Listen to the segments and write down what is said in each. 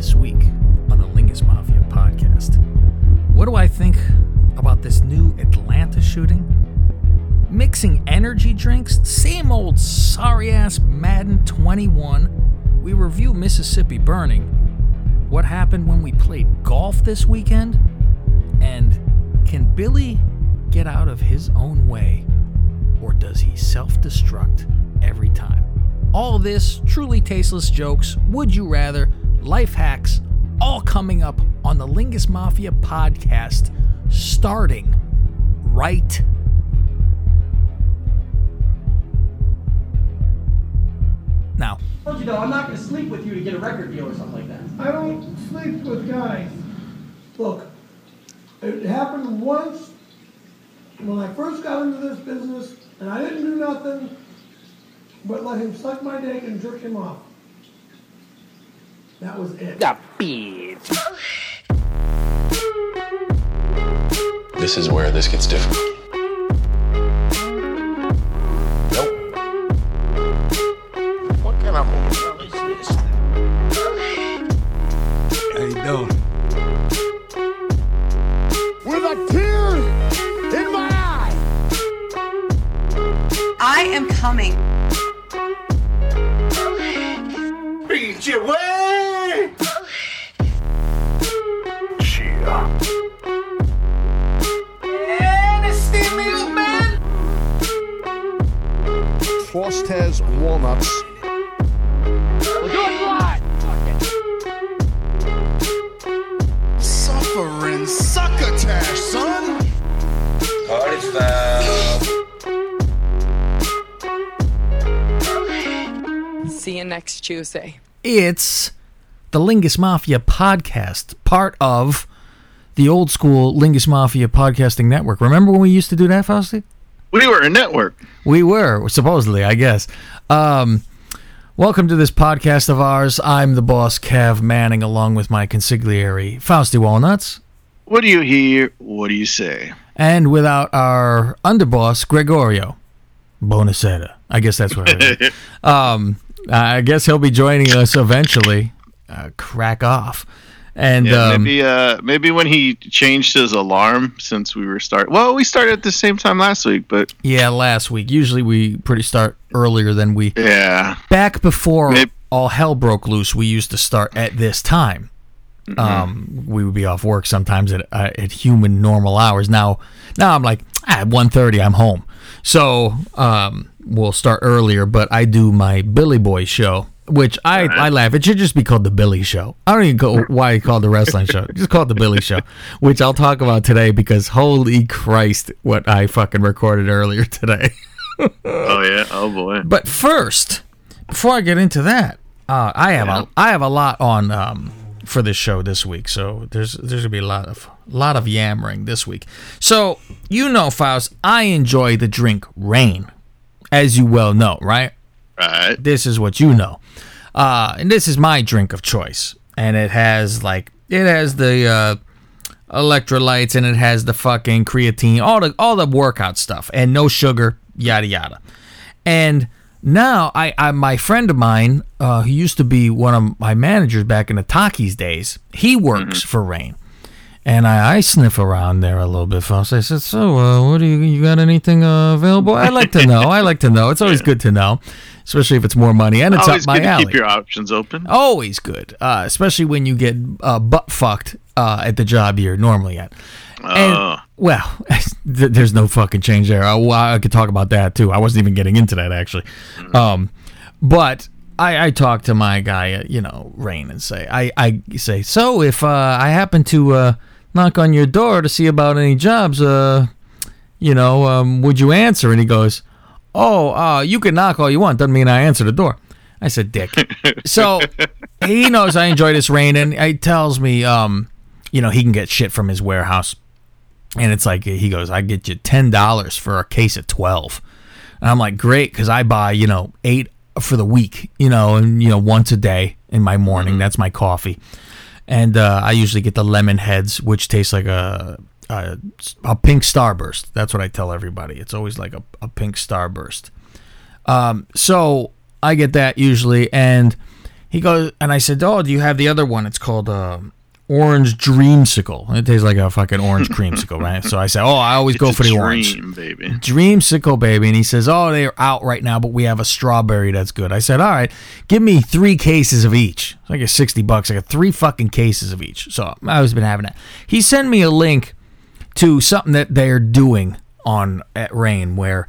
this week on the Lingus Mafia podcast. What do I think about this new Atlanta shooting? Mixing energy drinks, same old sorry ass Madden 21. We review Mississippi Burning. What happened when we played golf this weekend? And can Billy get out of his own way? Or does he self destruct every time? All this truly tasteless jokes, would you rather, life hacks, all coming up on the Lingus Mafia podcast, starting right now. told you though, I'm not gonna sleep with you to get a record deal or something like that. I don't sleep with guys. Look, it happened once when I first got into this business, and I didn't do nothing but let him suck my dick and jerk him off. That was it. The beat. This is where this gets difficult. Nope. Frostes walnuts. We're doing live. Suffering succotash, son. Party foul. See you next Tuesday. It's the Lingus Mafia podcast, part of the old school Lingus Mafia podcasting network. Remember when we used to do that, Fausti? We were a network. We were, supposedly, I guess. Um, welcome to this podcast of ours. I'm the boss, Kev Manning, along with my consigliere, Fausti Walnuts. What do you hear? What do you say? And without our underboss, Gregorio Bonacera. I guess that's what it is. um, I guess he'll be joining us eventually. Uh, crack off. And Yeah, um, maybe uh maybe when he changed his alarm since we were start well, we started at the same time last week, but yeah, last week. Usually we pretty start earlier than we. yeah. Back before Maybe- all hell broke loose, we used to start at this time. Mm-hmm. Um, we would be off work sometimes at uh, at human normal hours. Now, now I'm like ah, at 1.30 I'm home, so um, we'll start earlier. But I do my Billy Boy show, which I I laugh. It should just be called the Billy Show. I don't even go why it's called the wrestling show. Just call it the Billy Show, which I'll talk about today because holy Christ, what I fucking recorded earlier today. Oh yeah. Oh boy. But first, before I get into that, uh, I have a I have a lot on um, for this show this week. So there's there's gonna be a lot of lot of yammering this week. So you know, Faust, I enjoy the drink Rain, as you well know, right? Right. This is what you know, uh, and this is my drink of choice, and it has like it has the uh, electrolytes and it has the fucking creatine, all the all the workout stuff, and no sugar, yada yada. And now I, I my friend of mine, uh, who used to be one of my managers back in the Takis days, he works for Rain. And I, I sniff around there a little bit, Faust. I said, "So, uh, what do you you got anything uh, available? I like to know. I like to know. It's always good to know, especially if it's more money and it's Always up my good to alley. keep your options open. Always good, uh, especially when you get uh, butt fucked uh, at the job you're normally at. And, Oh. well, there's no fucking change there. I, well, I could talk about that too. I wasn't even getting into that actually. Um, but I, I talk to my guy, uh, you know, Rain, and say, I, I say, so if uh, I happen to uh, knock on your door to see about any jobs, uh, you know, um, would you answer? And he goes, oh, uh, you can knock all you want. Doesn't mean I answer the door. I said, dick. so he knows I enjoy this rain, and he tells me, um, you know, he can get shit from his warehouse. And it's like, he goes, I get you $10 for a case of 12. And I'm like, great, because I buy, you know, eight for the week, you know, and, you know, once a day in my morning. That's my coffee. And uh, I usually get the lemon heads, which tastes like a, a, a pink starburst. That's what I tell everybody. It's always like a, a pink starburst. Um, so I get that usually. And he goes, and I said, "Oh, do you have the other one? It's called uh, orange dreamsicle. It tastes like a fucking orange creamsicle, right?" So I said, "Oh, I always go for the orange." dream, baby. Dreamsicle, baby. And he says, Oh, they're out right now, but we have a strawberry that's good. I said, All right, give me three cases of each. It's like a 60 bucks. I got three fucking cases of each. So I've been having that. He sent me a link to something that they're doing on at Rain where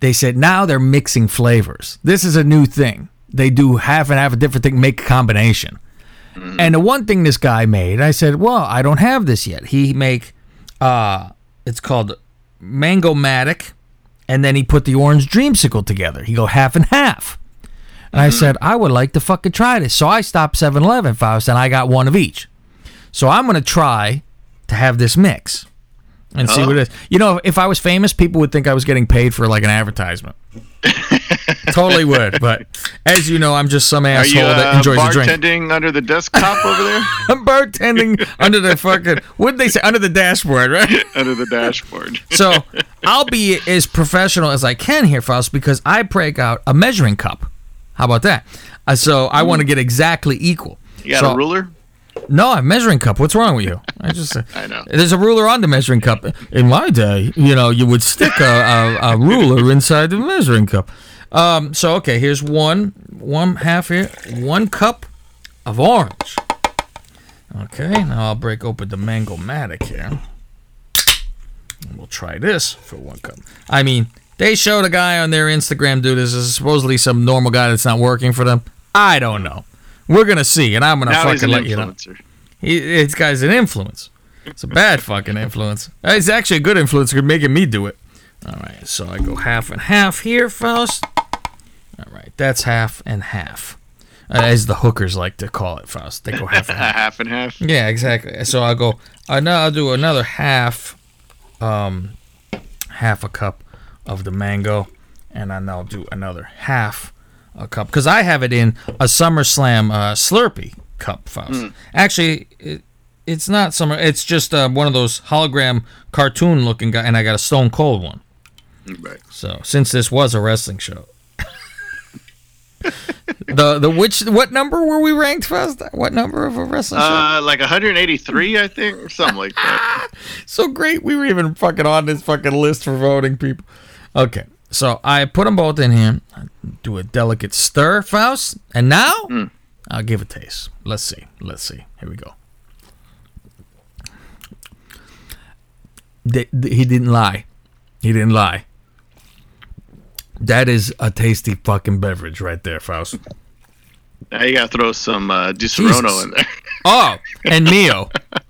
they said now they're mixing flavors. This is a new thing. They do half and half a different thing, make a combination. And the one thing this guy made, I said, "Well, I don't have this yet." He make, uh, it's called Mango Matic, and then he put the orange dreamsicle together. He go half and half. And I said, I would like to fucking try this. So I stopped 7-Eleven, Faust, and I got one of each. So I'm gonna try to have this mix and see what it is. You know, if I was famous, people would think I was getting paid for like an advertisement. totally would, but as you know, I'm just some asshole you that uh, enjoys a drink. bartending under the desktop over there? I'm bartending under the fucking what did they say under the dashboard, right? under the dashboard. So I'll be as professional as I can here, Faust, because I break out a measuring cup. How about that? Uh, so I want to get exactly equal. You got So- a ruler? No, a measuring cup. What's wrong with you? I just I know. There's a ruler on the measuring cup. In my day, you know, you would stick a, a, a ruler inside the measuring cup. Um, so okay, here's one one half here, one cup of orange. Okay, now I'll break open the mango matic here. And we'll try this for one cup. I mean, they showed a guy on their Instagram, dude. This is supposedly some normal guy that's not working for them. I don't know. We're gonna see, and I'm gonna Now fucking let you know. He, this guy's an influence. It's a bad fucking influence. It's actually a good influence for making me do it. All right, so I go half and half here, Faust. All right, that's half and half, uh, as the hookers like to call it, Faust. They go half and half. half and half. Yeah, exactly. So I'll go. Uh, now I'll do another half, um, half a cup of the mango, and then I'll do another half a cup because I have it in a SummerSlam uh, Slurpee cup, Faust. Actually, it, it's not summer. It's just uh, one of those hologram cartoon looking guy, and I got a Stone Cold one. Right. So since this was a wrestling show. the the which what number were we ranked first? What number of a wrestling show? Uh, like 183, I think, or something like that. so great we were even fucking on this fucking list for voting people. Okay, so I put them both in here. Do a delicate stir, Faust, and now I'll give a taste. Let's see. Let's see. Here we go. He didn't lie. He didn't lie. That is a tasty fucking beverage right there, Faust. Now you gotta throw some uh, in there. Oh, and Mio.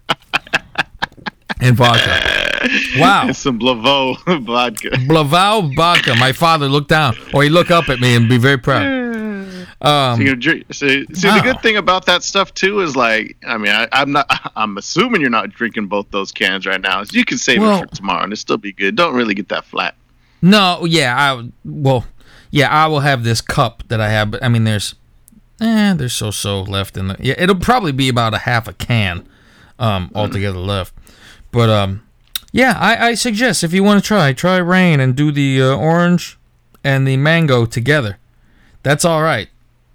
and vodka. Wow. some Blaveau vodka. Blaval vodka. My father looked down, or he look up at me and be very proud. Um, So you drink, see, see Wow. the good thing about that stuff too is like, I mean, I, I'm not, I'm assuming you're not drinking both those cans right now. So you can save Well- it for tomorrow and it'll still be good. Don't really get that flat. no, yeah, I well, yeah, I will have this cup that I have, but I mean, there's, eh, there's so so left in the. Yeah, it'll probably be about a half a can, um, altogether left. But um, yeah, I, I suggest if you want to try, try rain and do the uh, orange and the mango together. That's all right.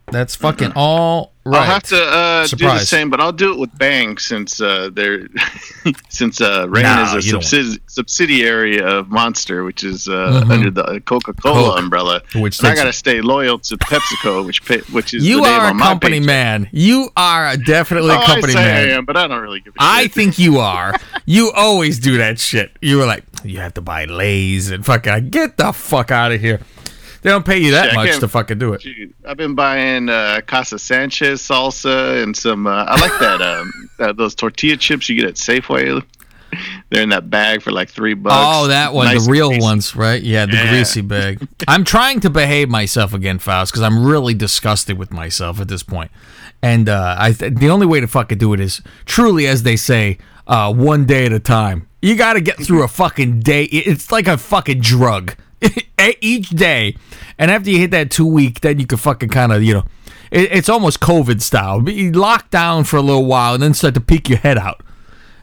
That's fucking all right. I'll have to uh, do the same, but I'll do it with Bang since uh, they're since uh, Rain No, is a subsidi- subsidiary of Monster, which is uh, under the Coca Cola Mm-hmm. Coke, umbrella. which and I gotta stay loyal to PepsiCo, which pay, which is You the name are a company man. You are definitely Oh, a company I say man. I am, but I don't really give a I shit. think you are. You always do that shit. You were like, you have to buy Lay's and fucking get the fuck out of here. They don't pay you that Shit, much to fucking do it. Dude, I've been buying uh, Casa Sanchez salsa and some. Uh, I like that um, that those tortilla chips you get at Safeway. They're in that bag for like three bucks. Oh, that one, Nice the real greasy. ones, right? Yeah, the Yeah. greasy bag. I'm trying to behave myself again, Faust, because I'm really disgusted with myself at this point. And uh, I th- the only way to fucking do it is truly, as they say, uh, one day at a time. You got to get through a fucking day. It's like a fucking drug each day. And after you hit that two week, then you can fucking kind of, you know, it, it's almost COVID style. Be locked down for a little while and then start to peek your head out.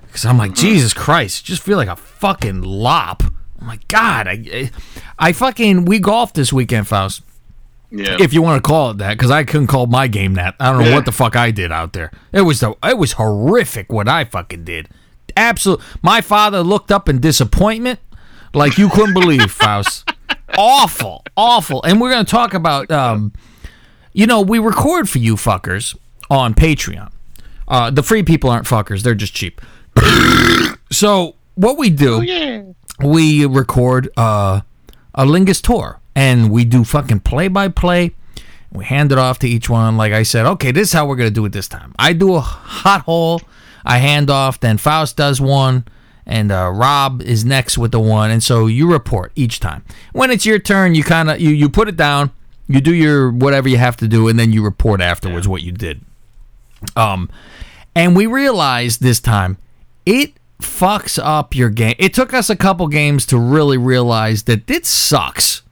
Because I'm like, mm. Jesus Christ, just feel like a fucking lop. Oh my God, I, I fucking we golfed this weekend, Faust. Yeah. if you want to call it that, because I couldn't call my game that. I don't know Yeah. what the fuck I did out there. It was the, it was horrific what I fucking did. Absolute. My father looked up in disappointment, like you couldn't believe, Faust. Awful, awful. And we're gonna talk about, um, you know, we record for you fuckers on Patreon. Uh, the free people aren't fuckers; they're just cheap. so what we do, we record uh, a Lingus tour, and we do fucking play by play. We hand it off to each one. Like I said, okay, this is how we're gonna do it this time. I do a hot hole. I hand off. Then Faust does one, and uh, Rob is next with the one. And so you report each time. When it's your turn, you kind of you you put it down. You do your whatever you have to do, and then you report afterwards what you did. Um, and we realized this time it fucks up your game. It took us a couple games to really realize that it sucks.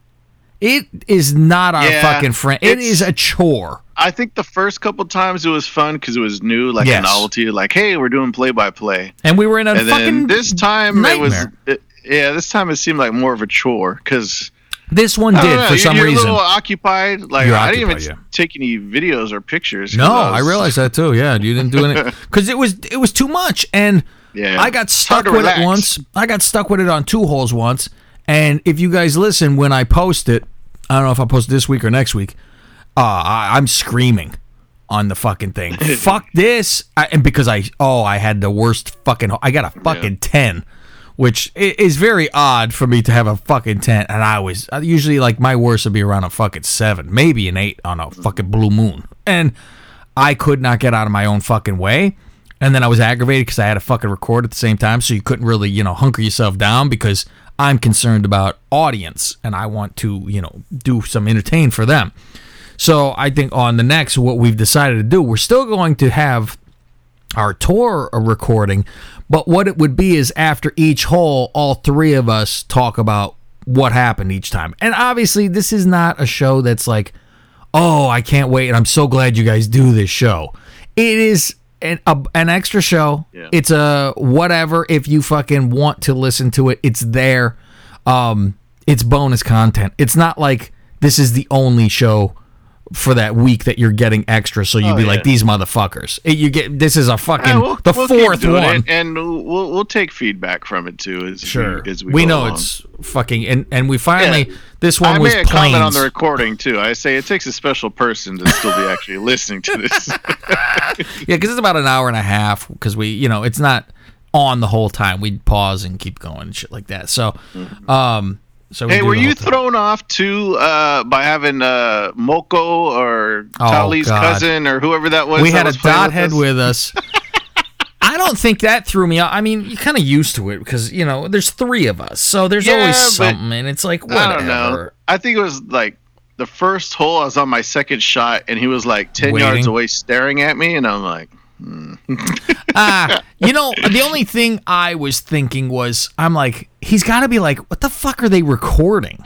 It is not our Yeah, fucking friend. It's- a chore. I think the first couple times it was fun because it was new, like Yes. a novelty. Like, hey, we're doing play by play. And we were in a And fucking this time it was, it, yeah, this time it seemed like more of a chore because This one did know, for you're, some you're reason. a little occupied. Like You're I didn't even yeah. take any videos or pictures. No, I was- realized that too. Yeah, you didn't do it because it was it was too much, and Yeah. I got stuck with relax. it once. I got stuck with it on two holes once, and if you guys listen when I post it, I don't know if I post this week or next week. Uh, I, I'm screaming on the fucking thing. Fuck this, I, and because I oh I had the worst fucking. I got a fucking ten. Which is very odd for me to have a fucking ten, and I was usually like my worst would be around a fucking seven, maybe an eight on a fucking blue moon, and I could not get out of my own fucking way. And then I was aggravated because I had to fucking record at the same time, so you couldn't really, you know, hunker yourself down because I'm concerned about audience and I want to, you know, do some entertain for them. So I think on the next, what we've decided to do, we're still going to have our tour recording, but what it would be is after each hole, all three of us talk about what happened each time. And obviously, this is not a show that's like, oh, I can't wait, and I'm so glad you guys do this show. It is an, a, an extra show. Yeah. It's a whatever. If you fucking want to listen to it, it's there. Um, it's bonus content. It's not like this is the only show for that week that you're getting extra. So you'd Oh, be yeah. like these motherfuckers. You get this is a fucking Yeah, we'll- the we'll fourth one. it, and we'll we'll take feedback from it too. As Sure, we, as we, we, know along. it's fucking and and we finally Yeah. this one I was made a comment on the recording too. I say it takes a special person to still be actually listening to this. Yeah, because it's about an hour and a half. Because we, you know, it's not on the whole time. We'd pause and keep going and shit like that. So, um, so we hey, were you thrown off too uh, by having uh, Moko or Oh, Tali's God. cousin or whoever that was? We that had a was playing dot head us? with us. I don't think that threw me off. I mean, you're kind of used to it because you know there's three of us, so there's Yeah, always something, and it's like whatever. I don't know. I think it was like the first hole. I was on my second shot, and he was like ten Waiting. yards away, staring at me, and I'm like, Ah, you know, the only thing I was thinking was, I'm like, he's got to be like, what the fuck are they recording?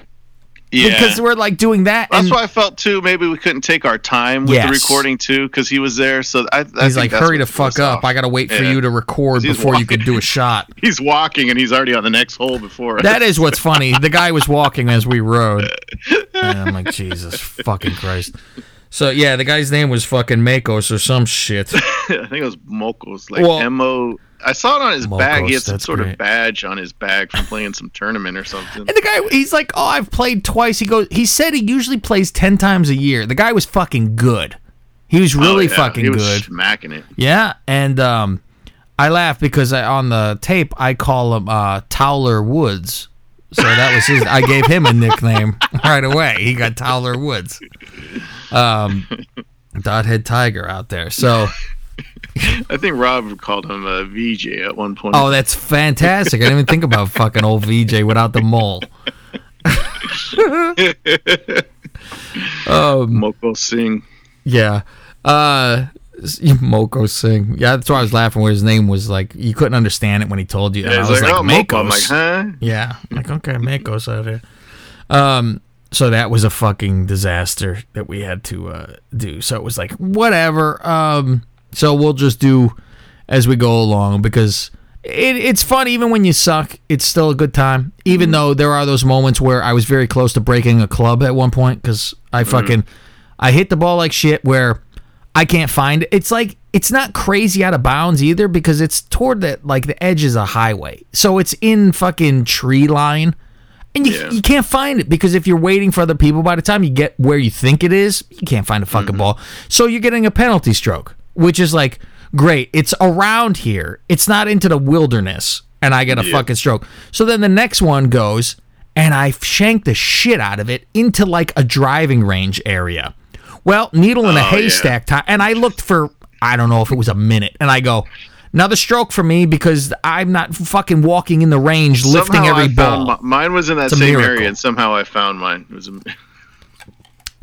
yeah. Because we're like doing that. That's and why I felt too. Maybe we couldn't take our time with Yes. the recording too, because he was there. So I, I he's like, hurry to fuck up. off. I got to wait for Yeah. you to record before you could do a shot. He's walking, and he's already on the next hole before us. That is what's funny. The guy was walking as we rode. And I'm like, Jesus fucking Christ. So yeah, the guy's name was fucking Makos or some shit. I think it was Mokos, like Well- M O. I saw it on his bag. He Mokos, had some sort great. of badge on his bag from playing some tournament or something. And the guy, he's like, oh, I've played twice. He goes, he said he usually plays ten times a year. The guy was fucking good. He was really Oh, yeah, fucking he was good. smacking it. Yeah, and um, I laugh because I, on the tape I call him uh, Towler Woods. So that was his. I gave him a nickname right away. He got Towler Woods. Um, dot head tiger out there. So I think Rob called him a VJ at one point. oh, that's fantastic. I didn't even think about fucking old VJ without the mole. Um, Moko Singh. Yeah. Uh Moko Singh. Yeah, that's why I was laughing where his name was like you couldn't understand it when he told you. Yeah, I was like, like, oh, Moko. I'm like, huh? Yeah. I'm like, okay, Makos out here. Um, so that was a fucking disaster that we had to uh, do. So it was like, whatever. Um, so we'll just do as we go along because it, it's fun even when you suck. It's still a good time, even though there are those moments where I was very close to breaking a club at one point because I fucking I hit the ball like shit where I can't find it. It's like it's not crazy out of bounds either because it's toward the like the edge is a highway. So it's in fucking tree line. And you, Yeah. you can't find it because if you're waiting for other people, by the time you get where you think it is, you can't find a fucking mm-hmm. ball. So you're getting a penalty stroke, which is like, great. It's around here. It's not into the wilderness. And I get a Yeah. fucking stroke. So then the next one goes, and I shank the shit out of it into like a driving range area. Well, needle in a Oh, yeah. haystack time. And I looked for, I don't know if it was a minute. And I go, another stroke for me because I'm not fucking walking in the range lifting Somehow every I ball. found mine was in that same miracle. area, and somehow I found mine. It was. A,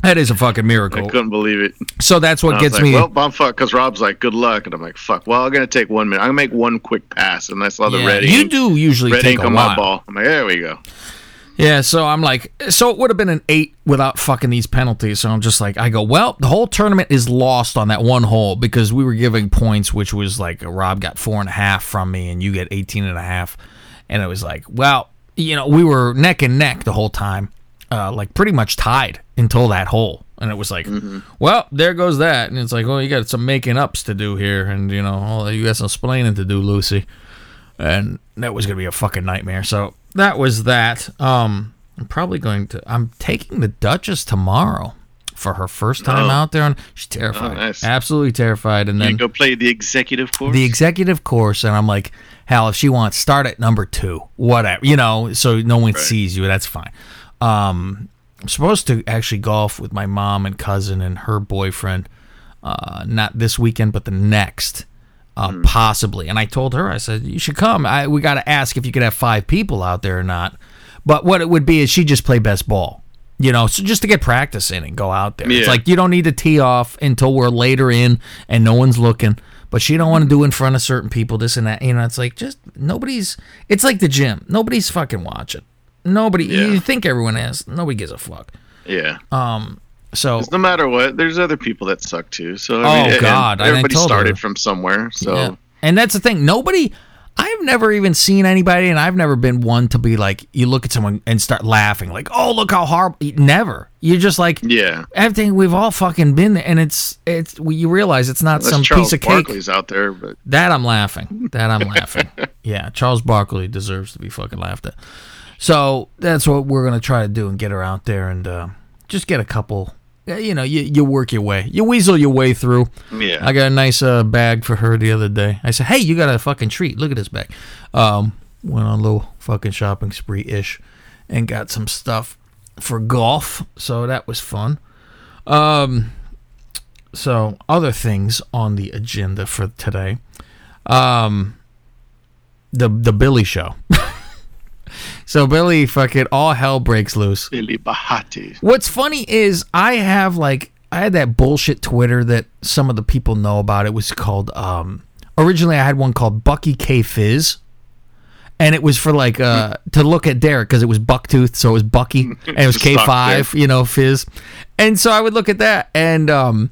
That is a fucking miracle. I couldn't believe it. So that's what gets like, me. well, I'm fucked because Rob's like, good luck, and I'm like, fuck. Well, I'm gonna take one minute. I'm gonna make one quick pass, and I saw the Yeah, red you ink. do usually red take ink a on while. my ball. I'm like, there we go. Yeah, so I'm like, so it would have been an eight without fucking these penalties. So I'm just like, I go, well, the whole tournament is lost on that one hole because we were giving points, which was like Rob got four and a half from me and you get 18 and a half. And it was like, well, you know, we were neck and neck the whole time, uh, like pretty much tied until that hole. And it was like, well, there goes that. And it's like, well, you got some making ups to do here. And, you know, oh, you got some explaining to do, Lucy and that was gonna be a fucking nightmare. So that was that. Um, I'm probably going to. I'm taking the Duchess tomorrow for her first time Oh. out there, and she's terrified, Oh, nice. absolutely terrified. And You then go play the executive course. the executive course, and I'm like, hell, if she wants, start at number two, whatever, you know, so no one sees you. That's fine. Um, I'm supposed to actually golf with my mom and cousin and her boyfriend, uh, not this weekend, but the next, uh, possibly. And I told her, I said, you should come. I, we got to ask if you could have five people out there or not. But what it would be is she just play best ball. You know, so just to get practice in and go out there. It's like you don't need to tee off until we're later in and no one's looking. But she don't want to do in front of certain people, this and that. You know, it's like just nobody's. It's like the gym. Nobody's fucking watching. Nobody. Yeah. You think everyone is. Nobody gives a fuck. yeah. So no matter what, there's other people that suck too. So I Oh, mean, God, everybody told her. started from somewhere. So Yeah. And that's the thing. Nobody. I've never even seen anybody, and I've never been one to be like, you look at someone and start laughing, like, oh, look how horrible. Never. You're just like, yeah. everything we've all fucking been there, and it's it's you realize it's not Unless some Charles piece of cake. Barkley's out there, but That I'm laughing. That I'm laughing. Yeah, Charles Barkley deserves to be fucking laughed at. So that's what we're gonna try to do and get her out there and uh, just get a couple. You know, you, you work your way, you weasel your way through. yeah. I got a nice uh, bag for her the other day. I said, "Hey, you got a fucking treat. Look at this bag." Um, went on a little fucking shopping spree ish, and got some stuff for golf. So that was fun. Um, so other things on the agenda for today. Um, the the Billy show. so Billy, fucking all hell breaks loose. Billy Bahati. What's funny is I have like I had that bullshit Twitter that some of the people know about. It was called um originally I had one called Bucky K Fizz. And it was for like uh to look at Derek because it was Bucktooth, so it was Bucky and it was K five, you know, Fizz. And so I would look at that and um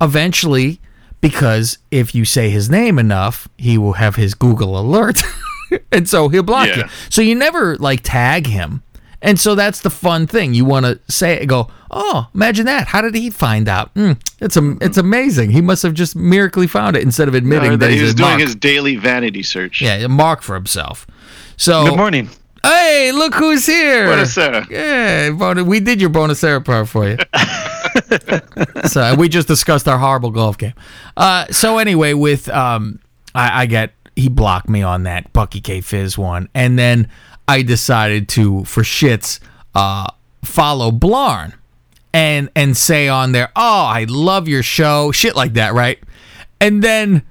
eventually because if you say his name enough, he will have his Google alert. and so he'll block you. So you never like tag him. And so that's the fun thing. You want to say it, go, oh, imagine that. How did he find out? Mm, it's am- it's amazing. He must have just miraculously found it instead of admitting Or that that he he's was doing mark. his daily vanity search. yeah, a mark for himself. So Good morning. Hey, look who's here. Buonasera. Yeah, bon- we did your bonus air part for you. so we just discussed our horrible golf game. Uh, so anyway, with um, I, I get he blocked me on that Bucky K Fizz one, and then I decided to for shits uh, follow Blarn and and say on there, oh, I love your show, shit like that, right? And then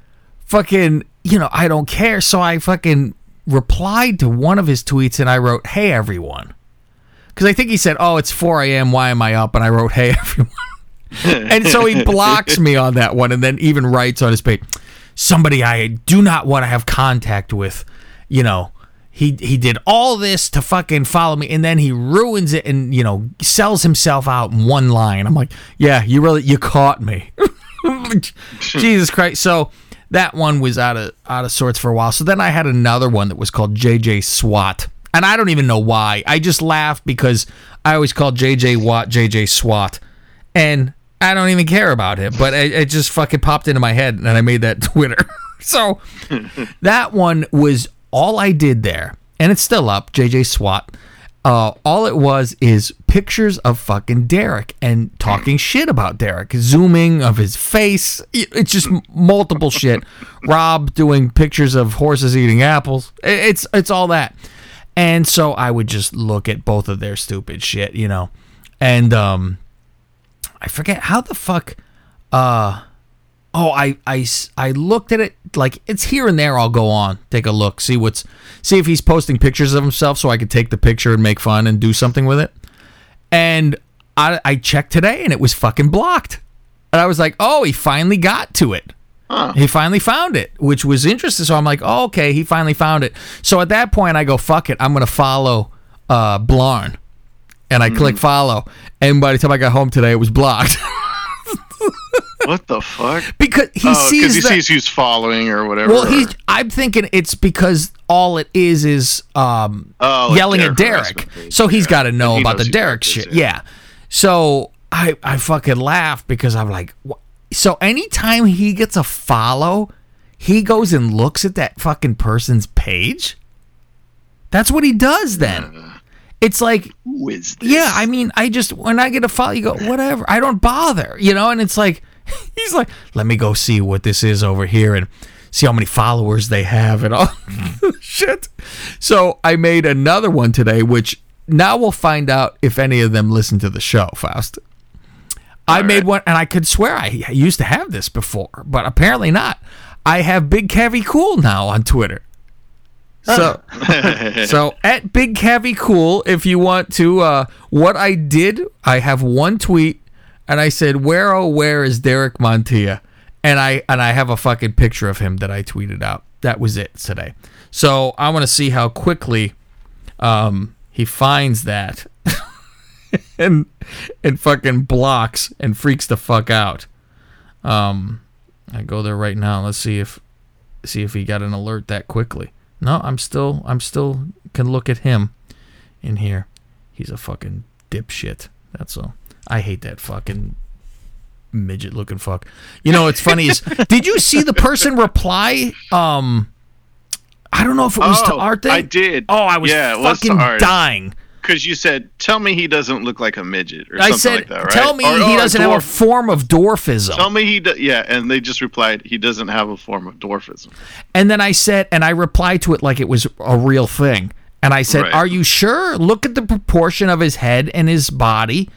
fucking, you know, I don't care. So I fucking replied to one of his tweets and I wrote, hey, everyone. Because I think he said, oh, it's 4 a.m. Why am I up? And I wrote, hey, everyone. and so he blocks me on that one and then even writes on his page, somebody I do not want to have contact with, you know. He, he did all this to fucking follow me and then he ruins it and you know sells himself out in one line. I'm like, yeah, you really you caught me. Jesus Christ. So that one was out of out of sorts for a while. So then I had another one that was called JJ SWAT. And I don't even know why. I just laughed because I always called JJ Watt JJ SWAT. and I don't even care about him, but it, it just fucking popped into my head, and I made that Twitter. so that one was all I did there, and it's still up. JJ SWAT. Uh, all it was is pictures of fucking Derek and talking shit about Derek, zooming of his face. It's just multiple shit. Rob doing pictures of horses eating apples. It's it's all that. And so I would just look at both of their stupid shit, you know. And um I forget how the fuck uh oh I looked at it like it's here and there I'll go on take a look see what's see if he's posting pictures of himself so I could take the picture and make fun and do something with it. And I I checked today and it was fucking blocked. And I was like oh he finally got to it. He finally found it, which was interesting. So I'm like, oh, okay, he finally found it. So at that point, I go, fuck it, I'm gonna follow uh, Blarn, and I click follow. And by the time I got home today, it was blocked What the fuck? because he oh, sees he that. sees who's following or whatever. well, he's. I'm thinking it's because all it is is um, Oh, yelling at Derek Derek. harassment page, So he's yeah. got to know about the Derek Derek is, shit. yeah. Yeah. So I I fucking laugh because I'm like, wh- so anytime he gets a follow, he goes and looks at that fucking person's page. That's what he does then. It's like Who is this? yeah, I mean, I just when I get a follow, you go whatever. I don't bother, you know. And it's like he's like, let me go see what this is over here and see how many followers they have and all shit. So I made another one today, which now we'll find out if any of them listen to the show. Faust. I made one, and I could swear I used to have this before, but apparently not. I have Big Kevy Cool now on Twitter. So, so at Big Cavy Cool, if you want to, uh, what I did, I have one tweet, and I said, "Where oh where is Derek Montilla?" And I and I have a fucking picture of him that I tweeted out. That was it today. So I want to see how quickly um, he finds that and and fucking blocks and freaks the fuck out. Um, I go there right now. Let's see if see if he got an alert that quickly. No, I'm still I'm still can look at him in here. He's a fucking dipshit. That's all. I hate that fucking midget looking fuck. You know, it's funny is did you see the person reply um I don't know if it was to Oh, Art Day. I did. Oh, I was Yeah, was to fucking Art. dying. Because you said, "Tell me he doesn't look like a midget," or I something said, like that, right? "Tell me Or- he or doesn't have a form of dwarfism." Tell me he do- yeah, and they just replied, "He doesn't have a form of dwarfism." And then I said, and I replied to it like it was a real thing. And I said, Right. "Are you sure? Look at the proportion of his head and his body,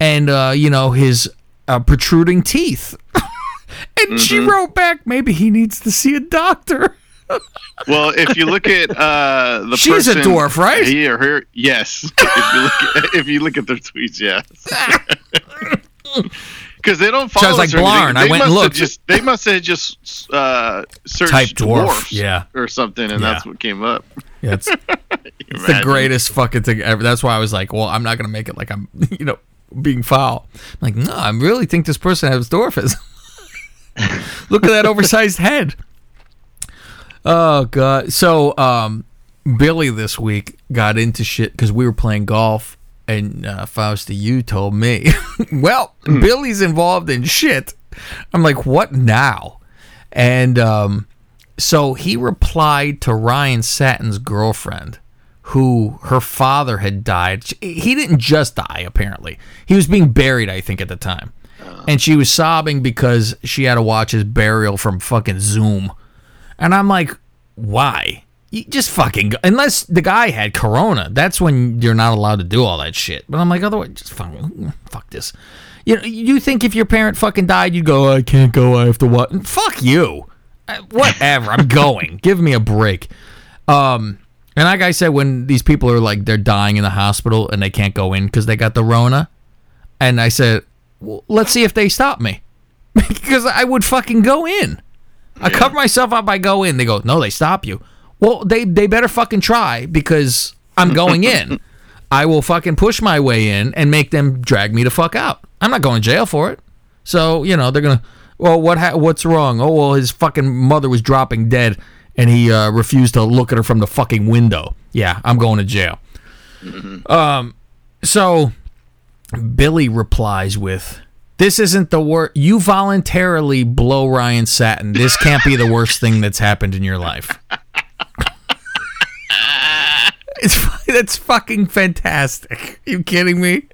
and uh, you know his uh, protruding teeth." and she Mm-hmm. wrote back, "Maybe he needs to see a doctor." Well, if you look at uh, the She's a person, dwarf, right? He or her, yes. if you look at, if you look at their tweets, yes. Because they don't follow I was like, us or anything. Blarn, I went and looked. Just they must have just uh, searched Type dwarf, dwarfs, yeah. or something, and Yeah. that's what came up. Yeah, it's, it's the greatest fucking thing ever. That's why I was like, "Well, I'm not gonna make it like I'm, you know, being foul." I'm like, no, I really think this person has dwarfism. Look at that oversized head. Oh god. So um Billy this week got into shit because we were playing golf and uh, Fausta, you told me, well, Billy's involved in shit. I'm like, what now? And um, so he replied to Ryan Satin's girlfriend, who her father had died. He didn't just die, apparently. He was being buried, I think, at the time. And she was sobbing because she had to watch his burial from fucking Zoom. And I'm like, why? You just fucking go. Unless the guy had corona, that's when you're not allowed to do all that shit. But I'm like, otherwise, just fucking fuck this. You know, you think if your parent fucking died, you'd go, I can't go, I have to what? Fuck you. Uh, Whatever, I'm going. Give me a break. Um, and like I said, when these people are like they're dying in the hospital and they can't go in because they got the Rona, and I said, well, let's see if they stop me because I would fucking go in. I cover myself up. I go in. They go, no, they stop you. Well, they they better fucking try because I'm going in. I will fucking push my way in and make them drag me the fuck out. I'm not going to jail for it. So you know they're gonna. Well, what ha- what's wrong? Oh well, his fucking mother was dropping dead, and he uh, refused to look at her from the fucking window. Yeah, I'm going to jail. Um, so Billy replies with, This isn't the worst. You voluntarily blow Ryan Satin. This can't be the worst thing that's happened in your life. it's that's fucking fantastic. you kidding me?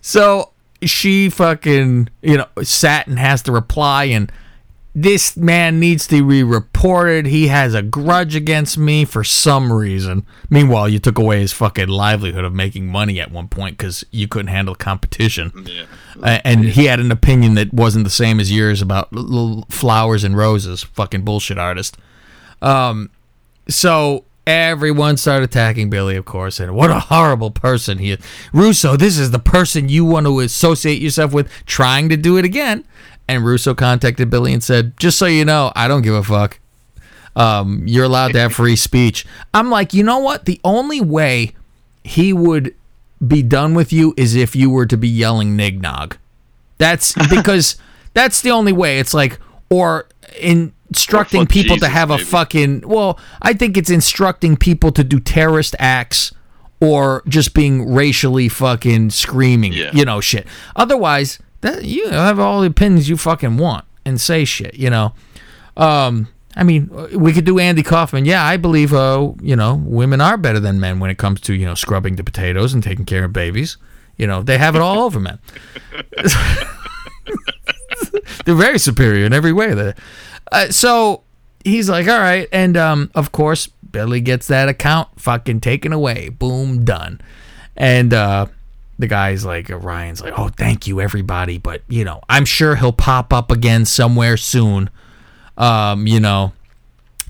So she fucking you know Satin has to reply and this man needs to be reported. He has a grudge against me for some reason. Meanwhile, you took away his fucking livelihood of making money at one point because you couldn't handle competition. Yeah. Uh, and he had an opinion that wasn't the same as yours about flowers and roses. Fucking bullshit artist. Um, so everyone started attacking Billy, of course, and what a horrible person he is. Russo, this is the person you want to associate yourself with, trying to do it again. And Russo contacted Billy and said, "Just so you know, I don't give a fuck. Um, you're allowed to have free speech." I'm like, you know what? The only way he would be done with you is if you were to be yelling nignog. That's because that's the only way. It's like or instructing fuck people to have a maybe. fucking well, I think it's instructing people to do terrorist acts or just being racially fucking screaming, Yeah. you know, shit. Otherwise, that you have all the opinions you fucking want and say shit, you know. Um, I mean, we could do Andy Kaufman. Yeah, I believe, uh, you know, women are better than men when it comes to you know scrubbing the potatoes and taking care of babies. You know, they have it all over men. They're very superior in every way. Uh, so he's like, all right, and um, of course Billy gets that account fucking taken away. Boom, done. And uh, the guy's like, uh, Ryan's like, oh, thank you, everybody, but you know, I'm sure he'll pop up again somewhere soon. Um, you know,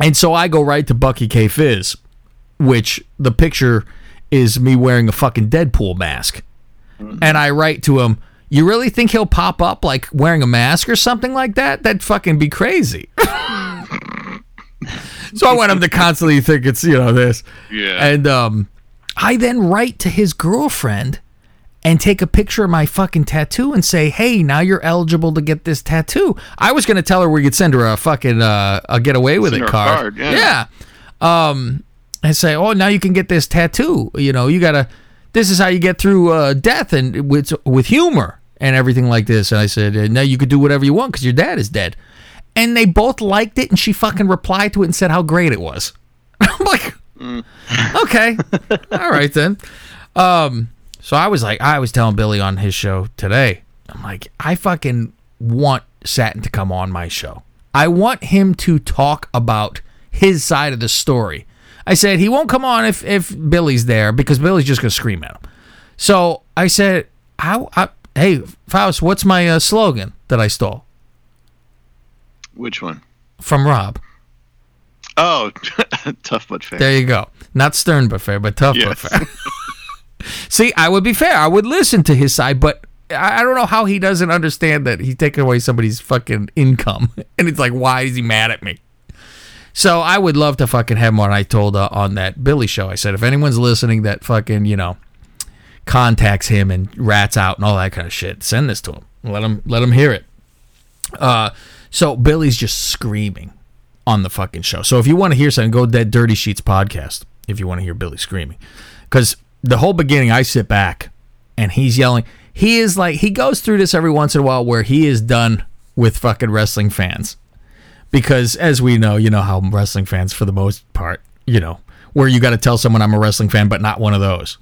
and so I go right to Bucky K Fizz, which the picture is me wearing a fucking Deadpool mask. And I write to him, You really think he'll pop up like wearing a mask or something like that? That'd fucking be crazy. so I want him to constantly think it's, you know, this. Yeah. And um, I then write to his girlfriend and take a picture of my fucking tattoo and say, "Hey, now you're eligible to get this tattoo." I was gonna tell her we could send her a fucking uh, a get away with Send it card. card, yeah. yeah. Um, and say, "Oh, now you can get this tattoo." You know, you gotta. This is how you get through uh, death and with with humor and everything like this. And I said, uh, "Now you could do whatever you want because your dad is dead." And they both liked it, and she fucking replied to it and said how great it was. I'm like, okay, all right then. Um, so I was like, I was telling Billy on his show today. I'm like, I fucking want Satin to come on my show. I want him to talk about his side of the story. I said he won't come on if if Billy's there because Billy's just gonna scream at him. So I said, how? I, hey, Faust, what's my uh, slogan that I stole Which one? from Rob? Oh, tough but fair. There you go. Not stern but fair, but tough but fair. See, I would be fair. I would listen to his side, but I don't know how he doesn't understand that he's taking away somebody's fucking income. And it's like, why is he mad at me? So I would love to fucking have him on. I told uh, on that Billy show, I said, if anyone's listening that fucking, you know, contacts him and rats out and all that kind of shit, send this to him. Let him let him hear it. Uh, so Billy's just screaming on the fucking show. So if you want to hear something, go that Dirty Sheets podcast if you want to hear Billy screaming. Because the whole beginning, I sit back and he's yelling. He is like, he goes through this every once in a while where he is done with fucking wrestling fans. Because as we know, you know how wrestling fans, for the most part, you know, where you got to tell someone I'm a wrestling fan, but not one of those.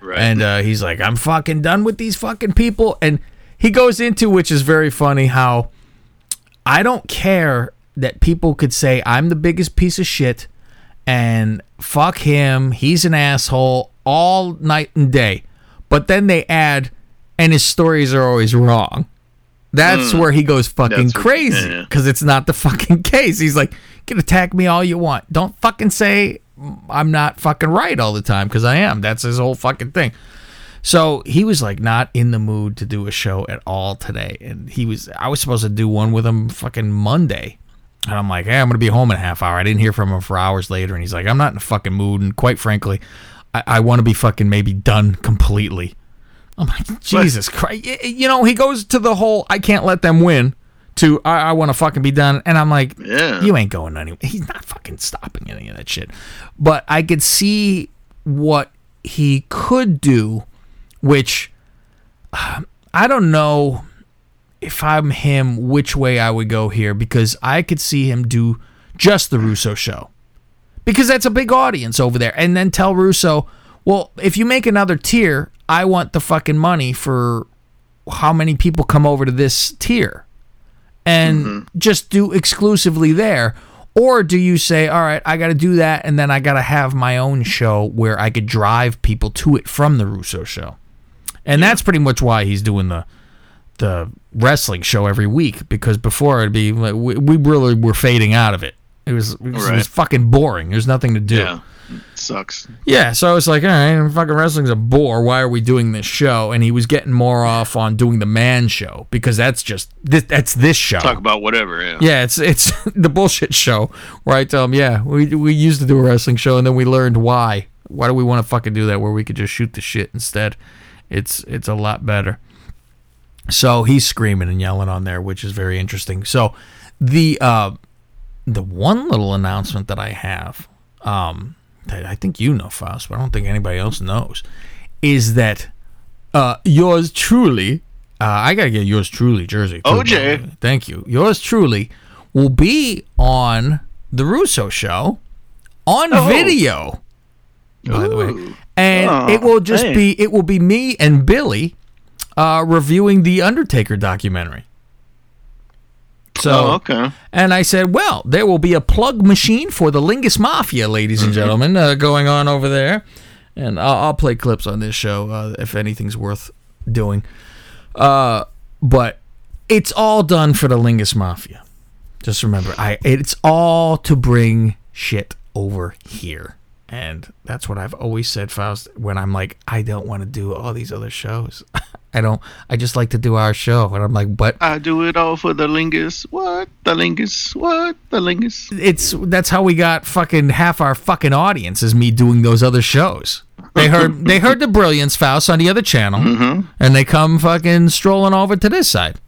right. And uh, he's like, I'm fucking done with these fucking people. And he goes into, which is very funny, how I don't care that people could say I'm the biggest piece of shit and fuck him, he's an asshole all night and day. But then they add, and his stories are always wrong. That's hmm. where he goes fucking. That's crazy yeah. because it's not the fucking case. He's like, you can attack me all you want. Don't fucking say I'm not fucking right all the time because I am. That's his whole fucking thing. So he was like not in the mood to do a show at all today, and he was. I was supposed to do one with him fucking Monday, and I'm like, hey, I'm gonna be home in a half hour. I didn't hear from him for hours later, and he's like, I'm not in a fucking mood, and quite frankly, I, I want to be fucking maybe done completely. I'm like, Jesus Christ, you know, he goes to the whole I can't let them win. To I, I want to fucking be done, and I'm like, Yeah. you ain't going anywhere. He's not fucking stopping any of that shit. But I could see what he could do, which uh, I don't know if I'm him, which way I would go here because I could see him do just the Russo show because that's a big audience over there, and then tell Russo, well, if you make another tier, I want the fucking money for how many people come over to this tier, and mm-hmm. just do exclusively there. Or do you say, all right, I got to do that, and then I got to have my own show where I could drive people to it from the Russo show? And that's pretty much why he's doing the the wrestling show every week because before it'd be like we, we really were fading out of it. It was it was, it was fucking boring. There's nothing to do. Yeah. Sucks. Yeah, so I was like, all right, fucking wrestling's a bore. Why are we doing this show? And he was getting more off on doing the man show because that's just this, that's this show. Talk about whatever. Yeah. Yeah, it's it's the bullshit show where I tell him, yeah, we we used to do a wrestling show and then we learned why. Why do we want to fucking do that where we could just shoot the shit instead? It's it's a lot better. So he's screaming and yelling on there, which is very interesting. So the uh the one little announcement that I have, um, that I think you know, Faust, but I don't think anybody else knows, is that uh, yours truly, uh, I gotta get yours truly jersey. too, OJ. thank you. Yours truly will be on the Russo show on Oh. video. By the way, and Oh, it will just hey. be it will be me and Billy uh, reviewing the Undertaker documentary. So Oh, okay. and I said, well, there will be a plug machine for the Lingus Mafia, ladies Mm-hmm. and gentlemen, uh, going on over there. And I'll, I'll play clips on this show uh, if anything's worth doing. Uh, but it's all done for the Lingus Mafia. Just remember, I it's all to bring shit over here. And that's what I've always said, Faust, when I'm like, I don't want to do all these other shows. I don't, I just like to do our show. And I'm like, but I do it all for the lingus. What? The lingus. What? The lingus. it's that's how we got fucking half our fucking audience is me doing those other shows. They heard they heard the Brilliance Faust on the other channel, mm-hmm. and they come fucking strolling over to this side.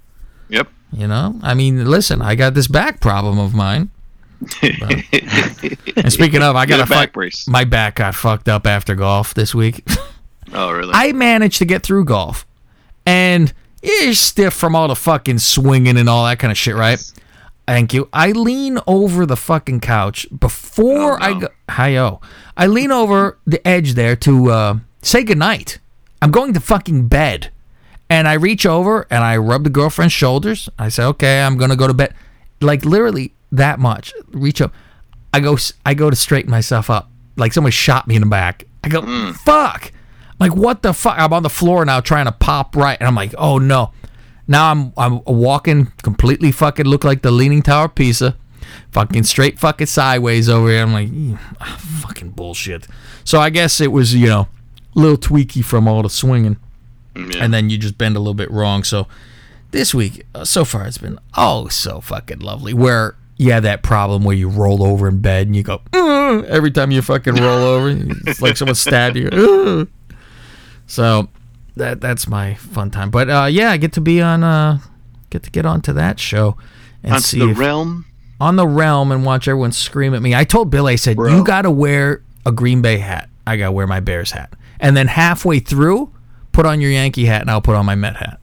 Yep. You know, I mean, listen, I got this back problem of mine. And speaking of, I got a a back fuck- brace. My back got fucked up after golf this week. Oh, really? I managed to get through golf, and you're stiff from all the fucking swinging and all that kind of shit, right? Thank you. I lean over the fucking couch before Oh, I go. Hi-yo. I lean over the edge there to uh, say goodnight. I'm going to fucking bed. And I reach over and I rub the girlfriend's shoulders. I say, okay, I'm going to go to bed. Like literally that much. Reach up. I go, I go to straighten myself up. Like someone shot me in the back. I go, Hmm. fuck. Like, what the fuck? I'm on the floor now trying to pop right. And I'm like, oh no. Now I'm I'm walking completely fucking look like the Leaning Tower of Pisa, fucking straight fucking sideways over here. I'm like, "Mm, ah, fucking bullshit. So I guess it was you know a little tweaky from all the swinging, Yeah. and then you just bend a little bit wrong. So this week uh, so far it's been oh so fucking lovely. Where you have that problem where you roll over in bed and you go every time you fucking roll over, it's like someone stabbed you. So that that's my fun time. But uh, yeah, I get to be on uh, get to get onto that show and Onto see the if- realm. on the realm and watch everyone scream at me. I told Billy, I said, Bro. you got to wear a Green Bay hat. I got to wear my Bears hat. And then halfway through, put on your Yankee hat and I'll put on my Met hat.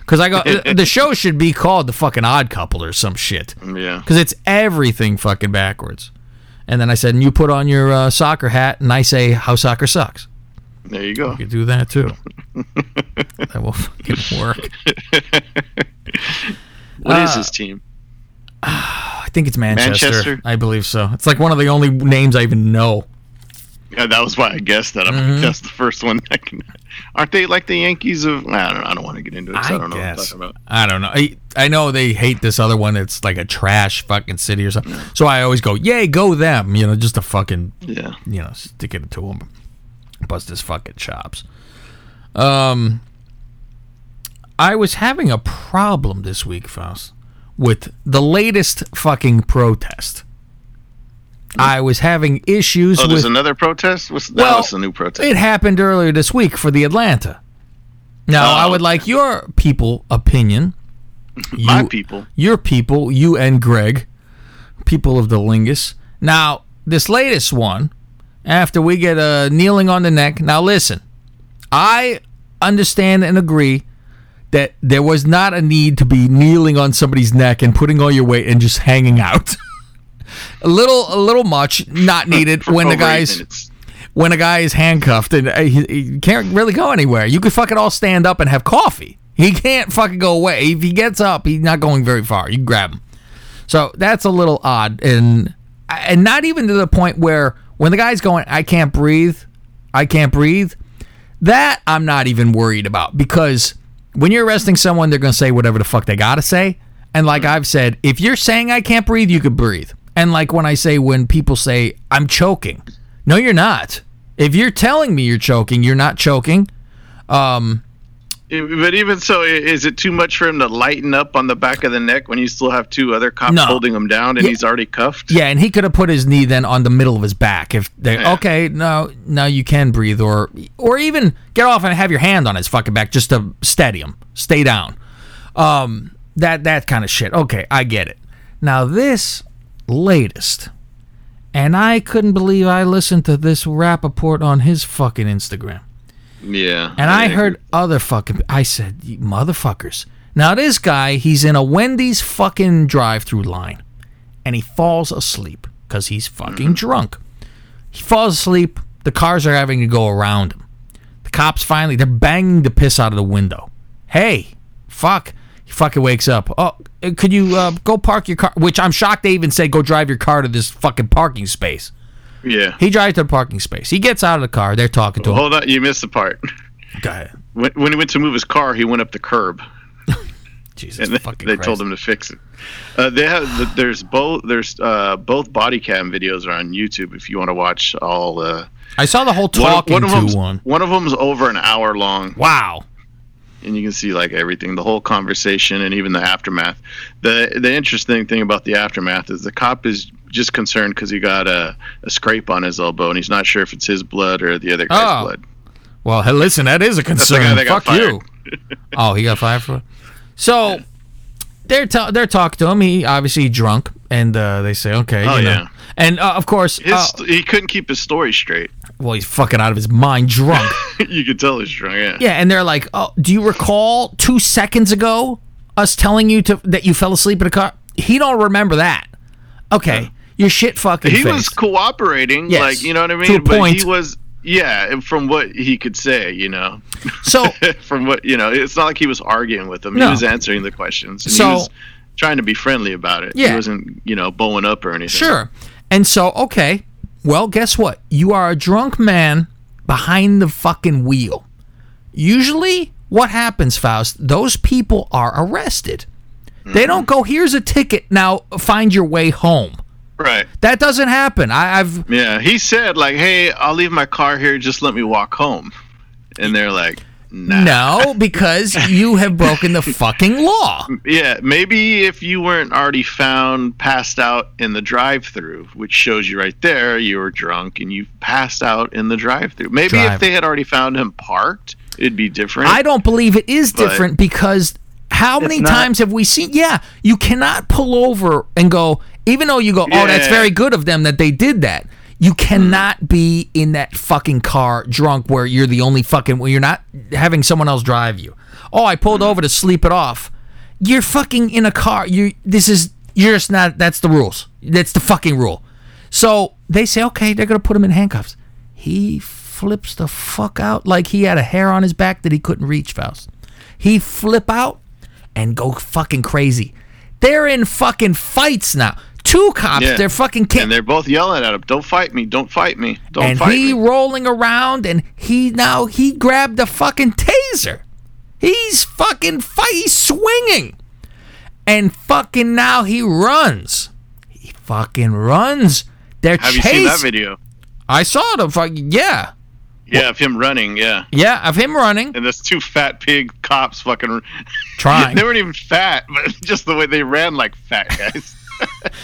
Because I go, the show should be called the fucking Odd Couple or some shit. Yeah. Because it's everything fucking backwards. And then I said, and you put on your uh, soccer hat and I say, how soccer sucks. There you go. You do that too. that will fucking work. What is Uh, his team? I think it's Manchester. Manchester? I believe so. It's like one of the only names I even know. Yeah, that was why I guessed that. I'm Mm-hmm. That's the first one. I can. Aren't they like the Yankees of? I don't know. I don't want to get into it. I, I don't know what I'm guess. talking about. I don't know. I, I know they hate this other one. It's like a trash fucking city or something. So I always go, yay, go them. You know, just to fucking, Yeah. you know, stick it to him. Bust his fucking chops. Um, I was having a problem this week, Faust, with the latest fucking protest. I was having issues Oh, there's with. another protest. What's that? Well, was a new protest. It happened earlier this week for the Atlanta. Now, Oh, I would like your people opinion. My You- people. Your people, you and Greg, people of the Lingus. Now, this latest one, after we get a kneeling on the neck. Now, listen, I understand and agree that there was not a need to be kneeling on somebody's neck and putting all your weight and just hanging out. a little, a little much, not needed when the guys minutes. when a guy is handcuffed and uh, he, he can't really go anywhere. You could fucking all stand up and have coffee. He can't fucking go away. If he gets up, he's not going very far. You can grab him. So that's a little odd, and and not even to the point where when the guy's going, I can't breathe, I can't breathe. That I'm not even worried about because when you're arresting someone, they're gonna say whatever the fuck they gotta say. And like I've said, if you're saying I can't breathe, you could breathe. And like when I say when people say I'm choking, no, you're not. If you're telling me you're choking, you're not choking. Um, But even so, is it too much for him to lighten up on the back of the neck when you still have two other cops No. holding him down and Yeah. he's already cuffed? Yeah, and he could have put his knee then on the middle of his back. If they Yeah. okay, no, now you can breathe, or or even get off and have your hand on his fucking back just to steady him, stay down. Um, that that kind of shit. Okay, I get it. Now this latest, and I couldn't believe I listened to this Rapaport on his fucking Instagram. Yeah. And I agree. heard other fucking. I said, motherfuckers. Now, this guy, he's in a Wendy's fucking drive through line and he falls asleep because he's fucking drunk. He falls asleep. The cars are having to go around him. The cops finally, they're banging the piss out of the window. Hey, fuck. He fucking wakes up. Oh, could you uh, go park your car? Which I'm shocked they even said go drive your car to this fucking parking space. Yeah. He drives to the parking space. He gets out of the car. They're talking to him. Hold on, you missed the part. Go ahead. When, when he went to move his car, he went up the curb, Jesus and they, fucking they Christ. told him to fix it. Uh, they have the, there's both there's uh, both body cam videos are on YouTube if you want to watch all. Uh, I saw the whole one, talking one of to one. One of them's over an hour long. Wow. And you can see like everything, the whole conversation, and even the aftermath. the The interesting thing about the aftermath is the cop is just concerned because he got a, a scrape on his elbow, and he's not sure if it's his blood or the other guy's Oh. blood. Well, hey, listen, that is a concern. guy that got Fuck you. oh, he got fired for it. So they're ta- they're talking to him. He obviously drunk, and uh, they say, okay, Oh, you know. yeah. And uh, of course, His, uh, he couldn't keep his story straight. Well, he's fucking out of his mind, drunk. you could tell he's drunk. Yeah. yeah, and they're like, oh, do you recall two seconds ago us telling you to that you fell asleep in a car? He don't remember that. Okay, you're shit fucking. He was cooperating, Yes, like you know what I mean. to a. But point. he was, yeah, from what he could say, you know. So from what you know, it's not like he was arguing with them. No. He was answering the questions. And So- he was trying to be friendly about it. Yeah. He wasn't, you know, bowing up or anything. Sure. And so, okay, well, guess what? You are a drunk man behind the fucking wheel. Usually, what happens, Faust? Those people are arrested. They don't go, here's a ticket, now find your way home. Right. That doesn't happen. I, I've. Yeah. He said like, "Hey, I'll leave my car here. Just let me walk home." And they're like, "Nah." No, because you have broken the fucking law. Yeah, maybe if you weren't already found passed out in the drive-through, which shows you right there you were drunk and you passed out in the drive-through. Maybe Drive. if they had already found him parked, it'd be different. I don't believe it is But- different because how many not. times have we seen? Yeah, you cannot pull over and go, even though you go, oh, that's Yeah. very good of them that they did that. You mm-hmm. cannot be in that fucking car drunk where you're the only fucking, where you're not having someone else drive you. Oh, I pulled mm-hmm. over to sleep it off. You're fucking in a car. You, this is, you're just not, that's the rules. That's the fucking rule. So they say, okay, they're to put him in handcuffs. He flips the fuck out like he had a hair on his back that he couldn't reach, Faust. He flip out and go fucking crazy. They're in fucking fights now. Two cops, Yeah. they're fucking and they're both yelling at him, "Don't fight me! Don't fight me! Don't And fight he me!" rolling around and he now he grabbed the fucking taser. He's fucking fight, he's swinging. And fucking now he runs. He fucking runs. They're Have you seen that video? I saw the fucking yeah. Yeah, of him running. Yeah, Yeah, of him running, and those two fat pig cops fucking trying. They weren't even fat, but just the way they ran like fat guys.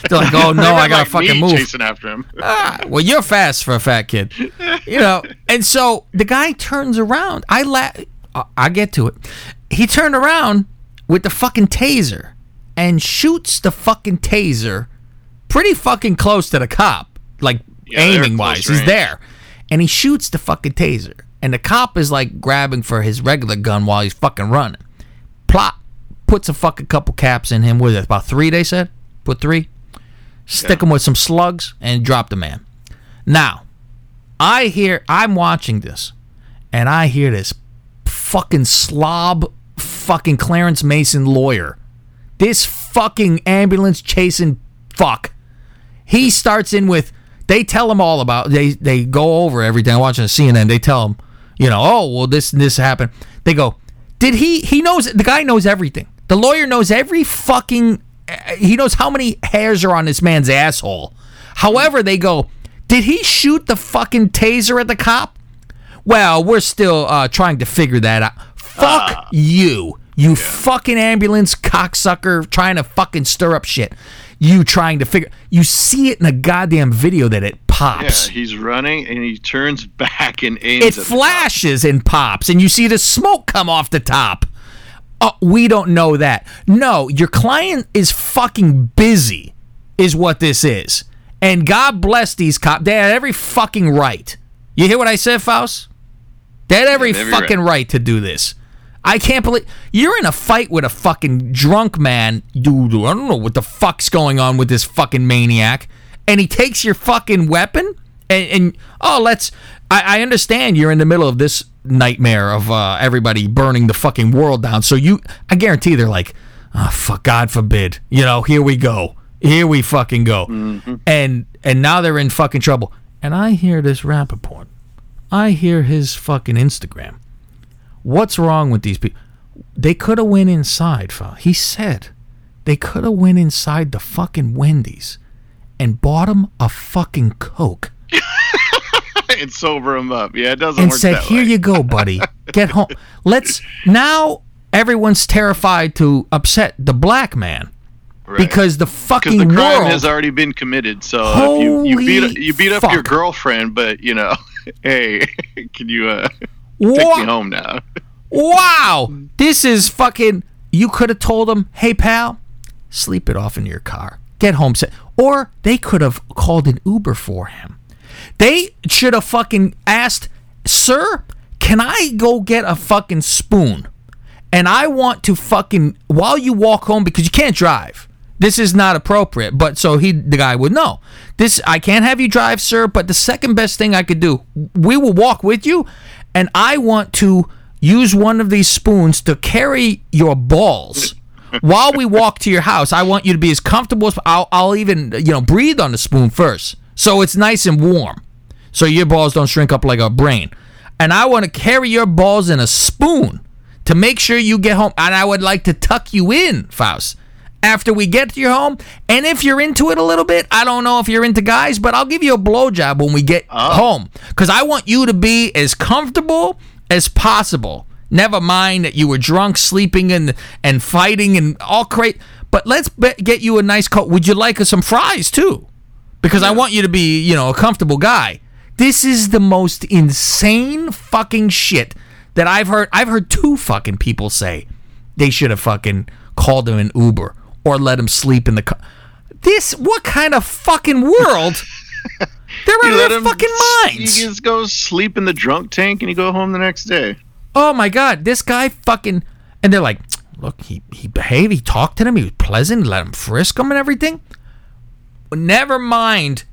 They're like, oh no, I gotta like fucking move. chasing after him. ah, well, you're fast for a fat kid, you know. And so the guy turns around. I la- I get to it. He turned around with the fucking taser and shoots the fucking taser pretty fucking close to the cop, like Yeah, aiming wise. He's there, and he shoots the fucking taser. And the cop is like grabbing for his regular gun while he's fucking running. plot, puts a fucking couple caps in him. With it about three, they said. Put three. Stick him with some slugs and drop the man. Now, I hear I'm watching this, and I hear this fucking slob, fucking Clarence Mason lawyer. This fucking ambulance chasing fuck. He starts in with. They tell him all about. They they go over everything. I'm watching CNN. They tell him, you know, oh well, this and this happened. They go, did he? He knows. The guy knows everything. The lawyer knows every fucking. Uh, He knows how many hairs are on this man's asshole. However, they go, did he shoot the fucking taser at the cop? Well, we're still uh, trying to figure that out. Fuck you. You fucking ambulance cocksucker trying to fucking stir up shit. You trying to figure. You see it in a goddamn video that it pops. Yeah, he's running and he turns back and it aims. cop. flashes and pops, and you see the smoke come off the top. Oh, we don't know that. No, your client is fucking busy, is what this is. And God bless these cops. They had every fucking right. You hear what I said, Faust? They had every every fucking right. right to do this. I can't believe you're in a fight with a fucking drunk man, dude. I don't know what the fuck's going on with this fucking maniac, and he takes your fucking weapon. And, and oh, let's. I, I understand you're in the middle of this nightmare of uh, everybody burning the fucking world down. So you, I guarantee they're like, oh fuck, God forbid. You know, here we go. Here we fucking go. And and now they're in fucking trouble. And I hear this Rapaport. I hear his fucking Instagram. What's wrong with these people? They could have went inside, fella. He said they could have went inside the fucking Wendy's and bought him a fucking Coke and sober him up. Yeah, it doesn't and work And said, "Here way. you go, buddy. Get home. Let's now." Everyone's terrified to upset the black man Right. because the fucking the crime world has already been committed. So if you you beat you beat up your girlfriend, but you know, hey, can you uh, take Wha- me home now? Wow, this is fucking. You could have told him, "Hey, pal, sleep it off in your car. Get home." sa-" Or they could have called an Uber for him. They should have fucking asked, "Sir, can I go get a fucking spoon?" And I want to fucking while you walk home because you can't drive. This is not appropriate. But so he, the guy would know. This I can't have you drive, sir. But the second best thing I could do, we will walk with you, and I want to use one of these spoons to carry your balls while we walk to your house. I want you to be as comfortable as I'll, I'll even you know breathe on the spoon first, so it's nice and warm, so your balls don't shrink up like a brain. And I want to carry your balls in a spoon to make sure you get home. And I would like to tuck you in, Faust, after we get to your home. And if you're into it a little bit, I don't know if you're into guys, but I'll give you a blowjob when we get oh. home. Because I want you to be as comfortable as possible. Never mind that you were drunk, sleeping, and and fighting, and all crazy. But let's be- get you a nice coat. Would you like some fries too? Because I want you to be, you know, a comfortable guy. This is the most insane fucking shit that I've heard. I've heard two fucking people say they should have fucking called him an Uber or let him sleep in the car. This what kind of fucking world? They're out You of their fucking You minds. just go sleep in the drunk tank and you go home the next day. Oh my god, this guy fucking and they're like, look, he he behaved, he talked to them, he was pleasant, let him frisk him and everything. Never mind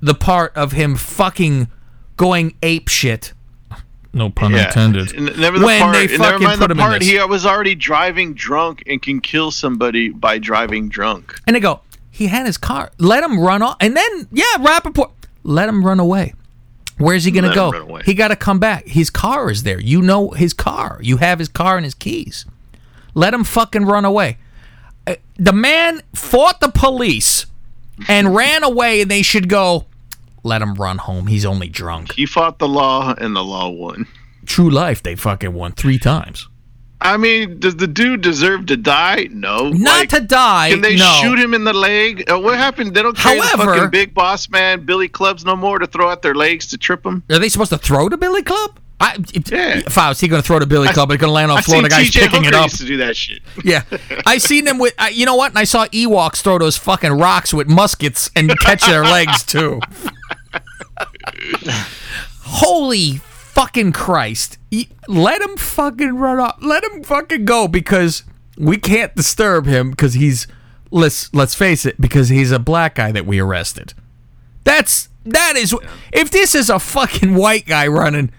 the part of him fucking going ape shit. No pun Yeah. intended. N- Never the when part. they never fucking mind put the him in part. this. He was already driving drunk and can kill somebody by driving drunk. And they go, he had his car. Let him run off. And then, yeah, Rapaport, let him run away. Where's he going to go? He got to come back. His car is there. You know his car. You have his car and his keys. Let him fucking run away. Uh, The man fought the police and ran away, and they should go, let him run home. He's only drunk. He fought the law and the law won. True life, they fucking won three times. I mean, does the dude deserve to die? No. Not Like, to die. Can they no. shoot him in the leg? Uh, what happened? They don't carry the However- fucking big boss man Billy Clubs no more to throw out their legs to trip him. Are they supposed to throw the Billy Club? I, if, Yeah. if I was he going to throw the Billy Club, but it's going to land on the floor. The guy's picking it up. to do that shit. Yeah, I seen them with. I you know what? And I saw Ewoks throw those fucking rocks with muskets and catch their legs too. Holy fucking Christ! Let him fucking run off. Let him fucking go because we can't disturb him because he's let's let's face it because he's a black guy that we arrested. That's that is if this is a fucking white guy running.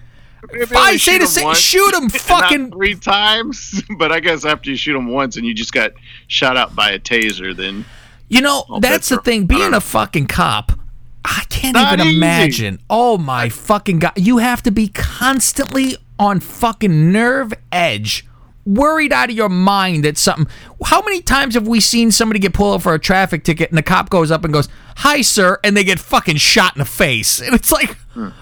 Maybe I say to say, once, shoot him fucking three times. But I guess after you shoot him once and you just got shot out by a taser, then You know, I'll that's the thing. Being a fucking cop, I can't Not even easy. imagine. Oh my fucking god! You have to be constantly on fucking nerve edge, worried out of your mind that something. How many times have we seen somebody get pulled for a traffic ticket and the cop goes up and goes, "Hi, sir," and they get fucking shot in the face, and it's like.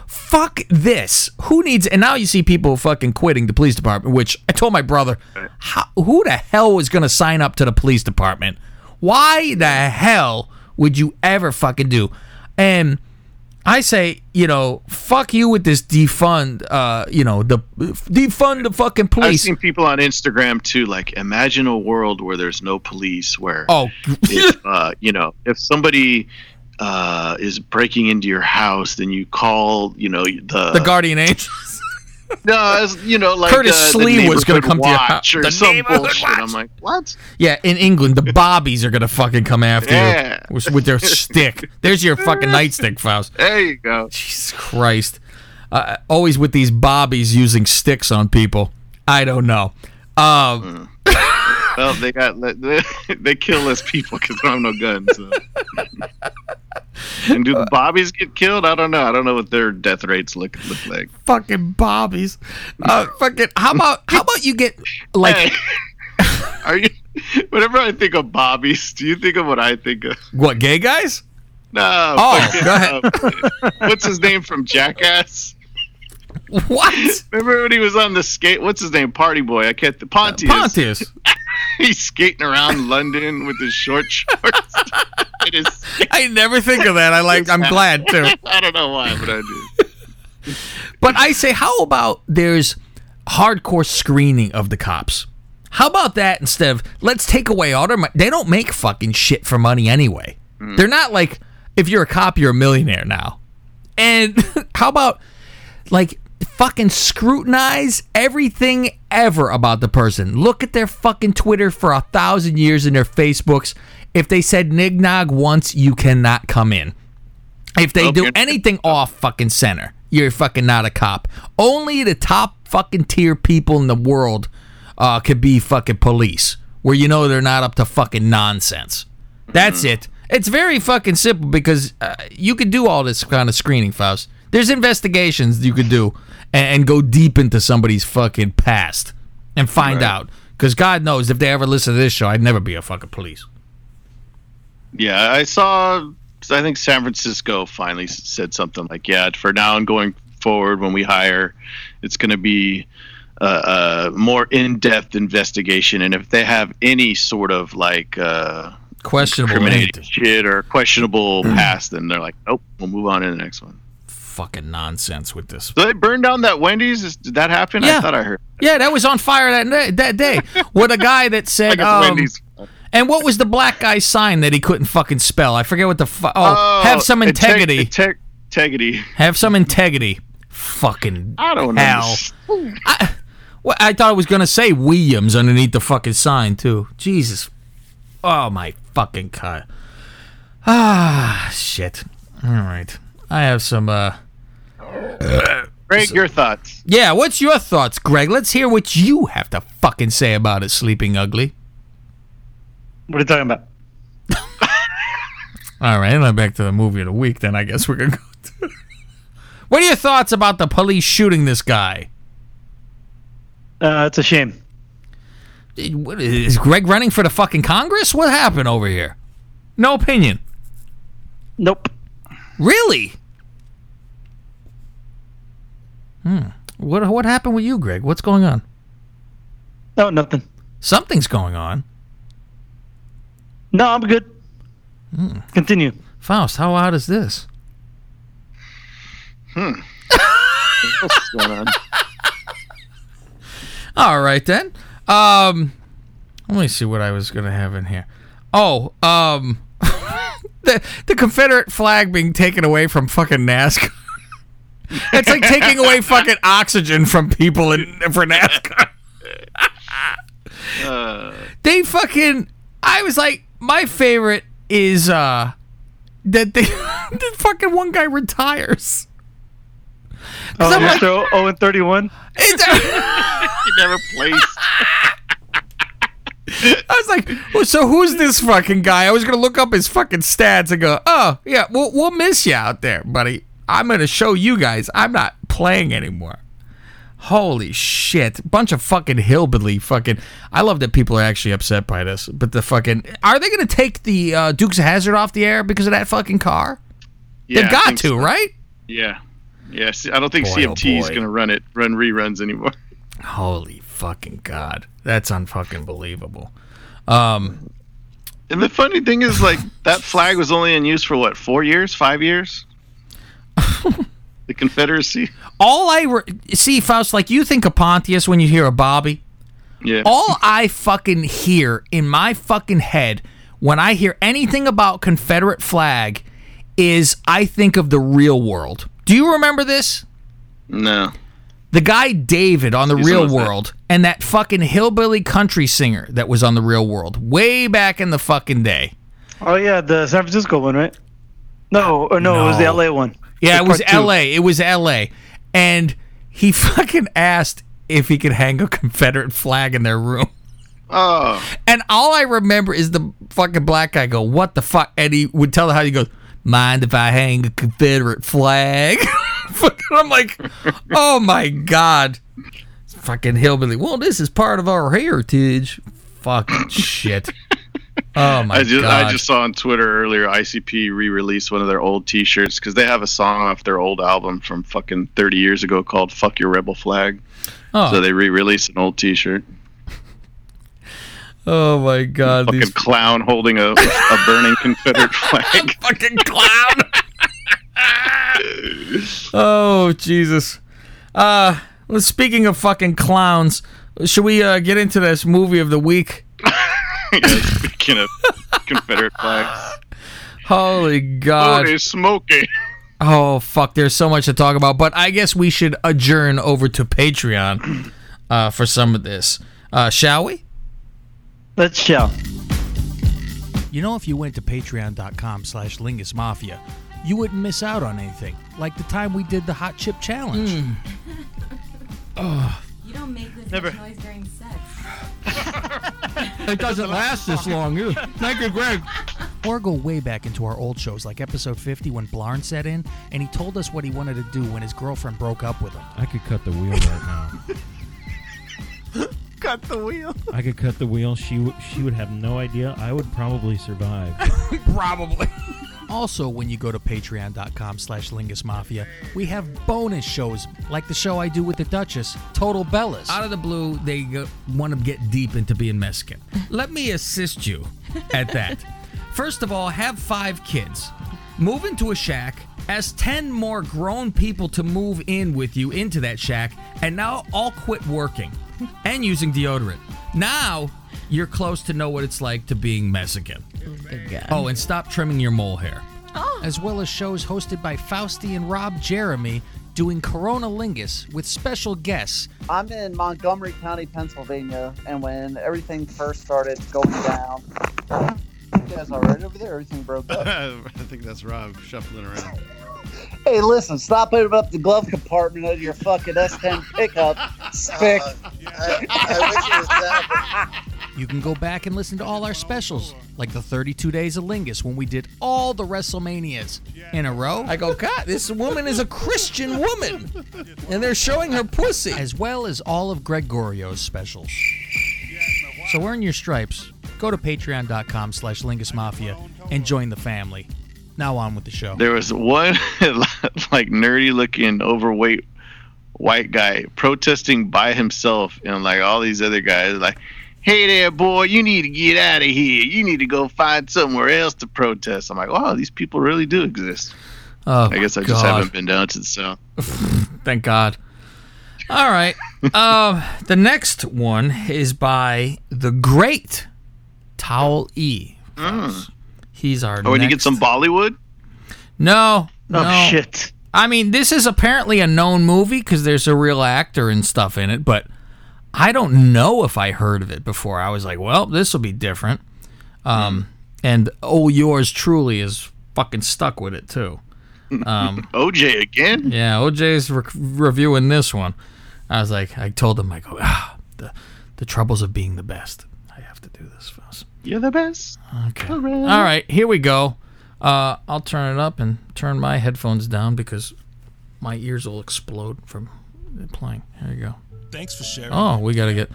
Fuck this. Who needs and now you see people fucking quitting the police department, which I told my brother, who the hell was going to sign up to the police department? Why the hell would you ever fucking do? And I say, you know, fuck you with this defund, uh, you know, the defund the fucking police. I've seen people on Instagram too. Like, imagine a world where there's no police, where Oh, if uh, you know, if somebody uh, is breaking into your house, then you call, you know, the the guardian angels. No, it's, you know, like Curtis uh, Slee was gonna come to your watch house. or The some neighborhood bullshit. watch. I'm like, what? Yeah, in England, the Bobbies are gonna fucking come after Yeah. you with, with their stick. There's your fucking nightstick, Faust. There you go. Jesus Christ. Uh, always with these bobbies using sticks on people. I don't know. Um, Well, they got they, they kill less people because they don't have no guns. So. and do the bobbies get killed? I don't know. I don't know what their death rates look look like. fucking bobbies. Uh, fucking. How about how about you get like Hey, are you? Whenever I think of bobbies, do you think of what I think of? what gay guys? No. Oh, fucking, go ahead. uh, what's his name from Jackass? What? Remember when he was on the skate? What's his name? Party boy. I can't. The Pontius. Pontius. He's skating around London with his short shorts. I never think of that. I like. I'm glad too. I don't know why, but I do. But I say, how about there's hardcore screening of the cops? How about that instead of let's take away all their money? They don't make fucking shit for money anyway. Hmm. They're not like if you're a cop, you're a millionaire now. And how about like fucking scrutinize everything ever about the person? Look at their fucking Twitter for a thousand years and their Facebooks. If they said nignog once, you cannot come in. If they do anything off fucking center, you're fucking not a cop. Only the top fucking tier people in the world uh, could be fucking police, where you know they're not up to fucking nonsense. That's it. It's very fucking simple because uh, you could do all this kind of screening, Faust. There's investigations you could do and, and go deep into somebody's fucking past and find out. Because God knows if they ever listen to this show, I'd never be a fucking police. Yeah, I saw. I think San Francisco finally said something like, "Yeah, for now and going forward, when we hire, it's going to be a, a more in-depth investigation, and if they have any sort of like uh, Questionable. shit or questionable past, then they're like, nope, we'll move on to the next one." Fucking nonsense with this. Did they burn down that Wendy's? Is- Did that happen? Yeah. I thought I heard. Yeah, that was on fire that day, that day with a guy that said, um, Wendy's. and what was the black guy's sign that he couldn't fucking spell? I forget what the fu- oh, Oh, have some integ- integrity, integ- integrity. have some integrity. Fucking I don't hell. know. I, well, I thought I was gonna say Williams underneath the fucking sign too. Jesus, oh my fucking god. Ah, shit. All right, I have some. uh Greg, your thoughts? Yeah, what's your thoughts, Greg? Let's hear what you have to fucking say about it, Sleeping Ugly. What are you talking about? All right, now back to the movie of the week. Then I guess we're gonna go. To what are your thoughts about the police shooting this guy? Uh, it's a shame. What, is Greg running for the fucking Congress? What happened over here? No opinion. Nope. Really? Hmm. What what happened with you, Greg? What's going on? No, nothing. Something's going on. No, I'm good. Continue. Faust, how odd is this? What's going on? All right then. Um, let me see what I was gonna have in here. Oh, um, the the Confederate flag being taken away from fucking NASCAR. It's like taking away fucking oxygen from people in for NASCAR. Uh, they fucking I was like my favorite is uh that they the fucking one guy retires. Oh, I'm like- Mr. 0 and 31. he never plays. I was like, well, so who's this fucking guy? I was gonna look up his fucking stats and go, oh yeah, we'll we'll miss you out there, buddy. I'm gonna show you guys I'm not playing anymore. Holy shit! Bunch of fucking hillbilly fucking. I love that people are actually upset by this, but the fucking are they gonna take the uh, Dukes of Hazzard off the air because of that fucking car? Yeah, They've got to, so. right? Yeah. Yeah, see, I don't think Boy, oh CMT is going to run it, run reruns anymore. Holy fucking god, that's unfucking believable. Um, And the funny thing is, like, that flag was only in use for what, four years, five years? The Confederacy? All I re- see, Faust, like you think of Pontius when you hear of Bobby. Yeah. All I fucking hear in my fucking head when I hear anything about Confederate flag is I think of the real world. Do you remember this? no. The guy David on the He's real almost there. world and that fucking hillbilly country singer that was on the real world way back in the fucking day. Oh, yeah, the San Francisco one, right? No, or no, it was the LA one. Yeah, it was two. LA. It was LA. And he fucking asked if he could hang a Confederate flag in their room. Oh. And all I remember is the fucking black guy go, "What the fuck?" And he would tell the how he goes, "Mind if I hang a Confederate flag?" I'm like, "Oh my god!" Fucking hillbilly. Well, this is part of our heritage. Fucking shit. Oh my I just god. I just saw on Twitter earlier ICP re-released one of their old T-shirts because they have a song off their old album from fucking 30 years ago called "Fuck Your Rebel Flag." oh, So they re-released an old T-shirt. oh my god. Fucking These clown holding a, a burning Confederate flag. fucking clown. oh Jesus. Uh well, speaking of fucking clowns, should we uh, get into this movie of the week? yeah, speaking of Confederate flags. Holy God. Holy smoky. Oh, fuck. There's so much to talk about. But I guess we should adjourn over to Patreon uh, for some of this. Uh, shall we? Let's shout. You know, if you went to patreon.com slash Lingus Mafia, you wouldn't miss out on anything. Like the time we did the Hot Chip Challenge. oh You don't make this Never. much noise during sex. It doesn't last this long. either. Thank you, Greg. Or go way back into our old shows, like episode 50 when Blarn set in and he told us what he wanted to do when his girlfriend broke up with him. I could cut the wheel right now. Cut the wheel. I could cut the wheel. She w- she would have no idea. I would probably survive. Probably. Also, when you go to patreon.com slash Lingus Mafia, we have bonus shows like the show I do with the Duchess, Total Bellas. Out of the blue, they go, want to get deep into being Mexican. Let me assist you at that. First of all, have five kids. Move into a shack, ask 10 more grown people to move in with you into that shack, and now all quit working and using deodorant. Now you're close to know what it's like to being Mexican. Oh, and stop trimming your mole hair. Oh. As well as shows hosted by Fausti and Rob Jeremy doing Corona Lingus with special guests. I'm in Montgomery County, Pennsylvania, and when everything first started going down, you guys all right over there? Everything broke up. I think that's Rob shuffling around. Hey, listen, stop putting up the glove compartment of your fucking S10 pickup, spick. You can go back and listen to all our specials, like the 32 Days of Lingus when we did all the WrestleManias in a row. I go, God, this woman is a Christian woman, and they're showing her pussy. As well as all of Gregorio's specials. So earn your stripes. Go to patreon.com slash Lingus Mafia and join the family. Now on with the show. There was one like nerdy looking overweight white guy protesting by himself and like all these other guys like hey there boy you need to get out of here you need to go find somewhere else to protest i'm like wow these people really do exist Oh, i guess i just God. haven't been down to the south Thank God. All right. um, the next one is by the great Towel E. folks. He's our. oh and you get some bollywood No. Oh, no. shit. I mean, this is apparently a known movie because there's a real actor and stuff in it, but I don't know if I heard of it before. I was like, well, this will be different. Um, and oh, yours truly is fucking stuck with it too. Um, OJ again? yeah, OJ's re- reviewing this one. I was like, I told him, I go, ah, the the troubles of being the best. I have to do this. You're the best. Okay. All right, here we go. Uh, I'll turn it up and turn my headphones down because my ears will explode from playing. Here you go. Thanks for sharing. Oh, we got to get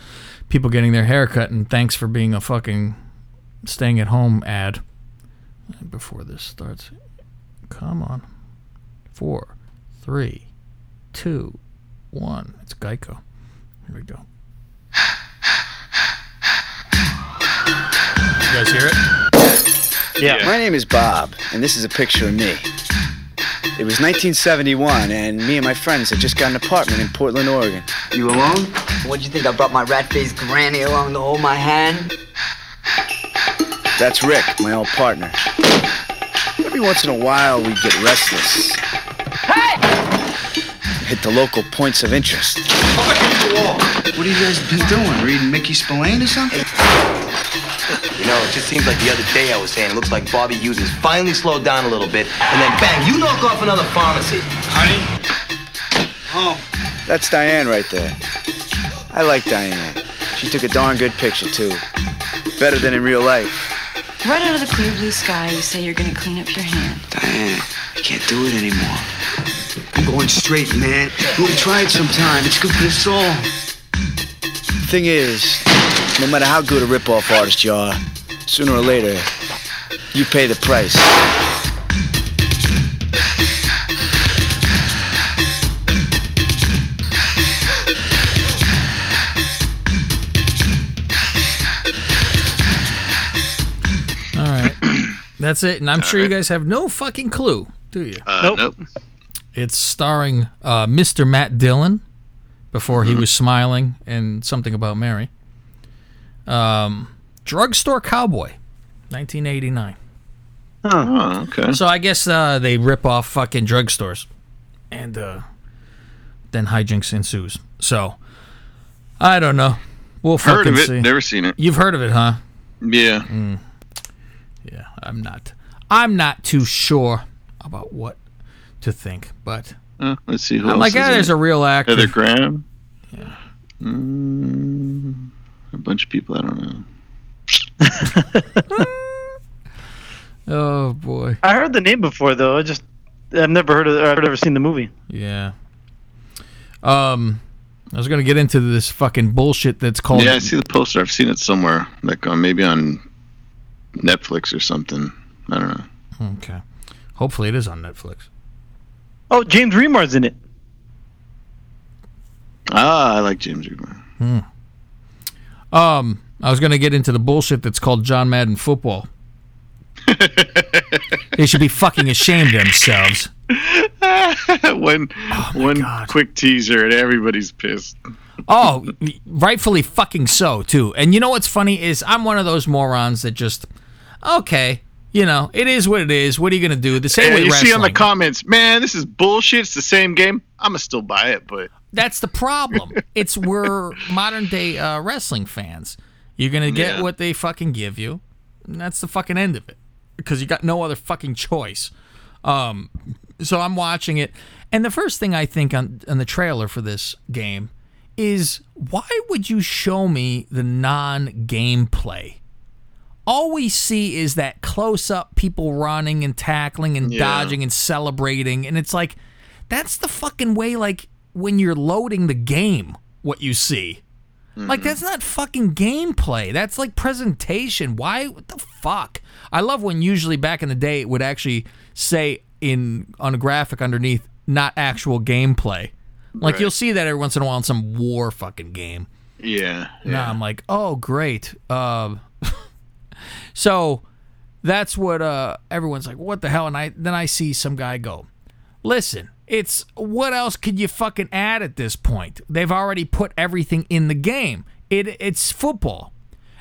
people getting their hair cut, and thanks for being a fucking staying at home ad before this starts. Come on. Four, three, two, one. It's Geico. Here we go. You guys hear it? Yeah. My name is Bob, and this is a picture of me. It was 1971, and me and my friends had just got an apartment in Portland, Oregon. You alone? What'd you think? I brought my rat-faced granny along to hold my hand? That's Rick, my old partner. Every once in a while, we'd get restless. Hey! Hit the local points of interest. What have you guys been doing? Reading Mickey Spillane or something? You know, it just seems like the other day I was saying it looks like Bobby Hughes has finally slowed down a little bit, and then bang, you knock off another pharmacy. Honey? Oh. That's Diane right there. I like Diane. She took a darn good picture, too. Better than in real life. Right out of the clear blue sky, you say you're gonna clean up your hand. Diane, I can't do it anymore. I'm going straight, man. You ought to try it sometime. It's good for the soul. Thing is, no matter how good a rip-off artist you are, sooner or later, you pay the price. All right. That's it. And I'm sure you guys have no fucking clue, do you? Uh, nope. It's starring uh, Mr. Matt Dillon before Mm-hmm. he was smiling and something about Mary. Um, Drugstore Cowboy, 1989. Oh, okay. So I guess uh, they rip off fucking drugstores, and uh, then hijinks ensues. So I don't know. We'll Heard fucking of it, see. never seen it. You've heard of it, huh? Yeah. Mm. Yeah, I'm not. I'm not too sure about what to think, but Uh, let's see who I'm else like, is ah, there's it. a real actor. Heather Graham. Yeah. Mm, a bunch of people I don't know. Oh boy. I heard the name before though. I just I've never heard of. I've never seen the movie. Yeah. Um, I was gonna get into this fucking bullshit that's called. Yeah, I see the poster. I've seen it somewhere, like on maybe on Netflix or something. I don't know. Okay. Hopefully, it is on Netflix. Oh, James Remar's in it. Ah, I like James Remar. Hmm. Um, I was gonna get into the bullshit that's called John Madden football. they should be fucking ashamed of themselves. one one quick teaser and everybody's pissed. Oh, rightfully fucking so too. And you know what's funny is I'm one of those morons that just okay, you know, it is what it is. What are you gonna do? The same Yeah, way you wrestling. see on the comments, man, this is bullshit. It's the same game. I'ma still buy it, but That's the problem. it's we're modern day uh, wrestling fans. You're gonna get Yeah. what they fucking give you, and that's the fucking end of it. Because you got no other fucking choice. Um, so I'm watching it, and the first thing I think on on the trailer for this game is why would you show me the non gameplay? All we see is that close up people running and tackling and Yeah. dodging and celebrating, and it's like that's the fucking way. Like when you're loading the game, what you see. Like that's not fucking gameplay. That's like presentation. Why? What the fuck? I love when usually back in the day it would actually say in on a graphic underneath not actual gameplay. Like Right. you'll see that every once in a while in some war fucking game. yeah. Now I'm like, oh great. Uh, so that's what uh, everyone's like. What the hell? And I then I see some guy go, listen. It's what else could you fucking add at this point? They've already put everything in the game. It it's football,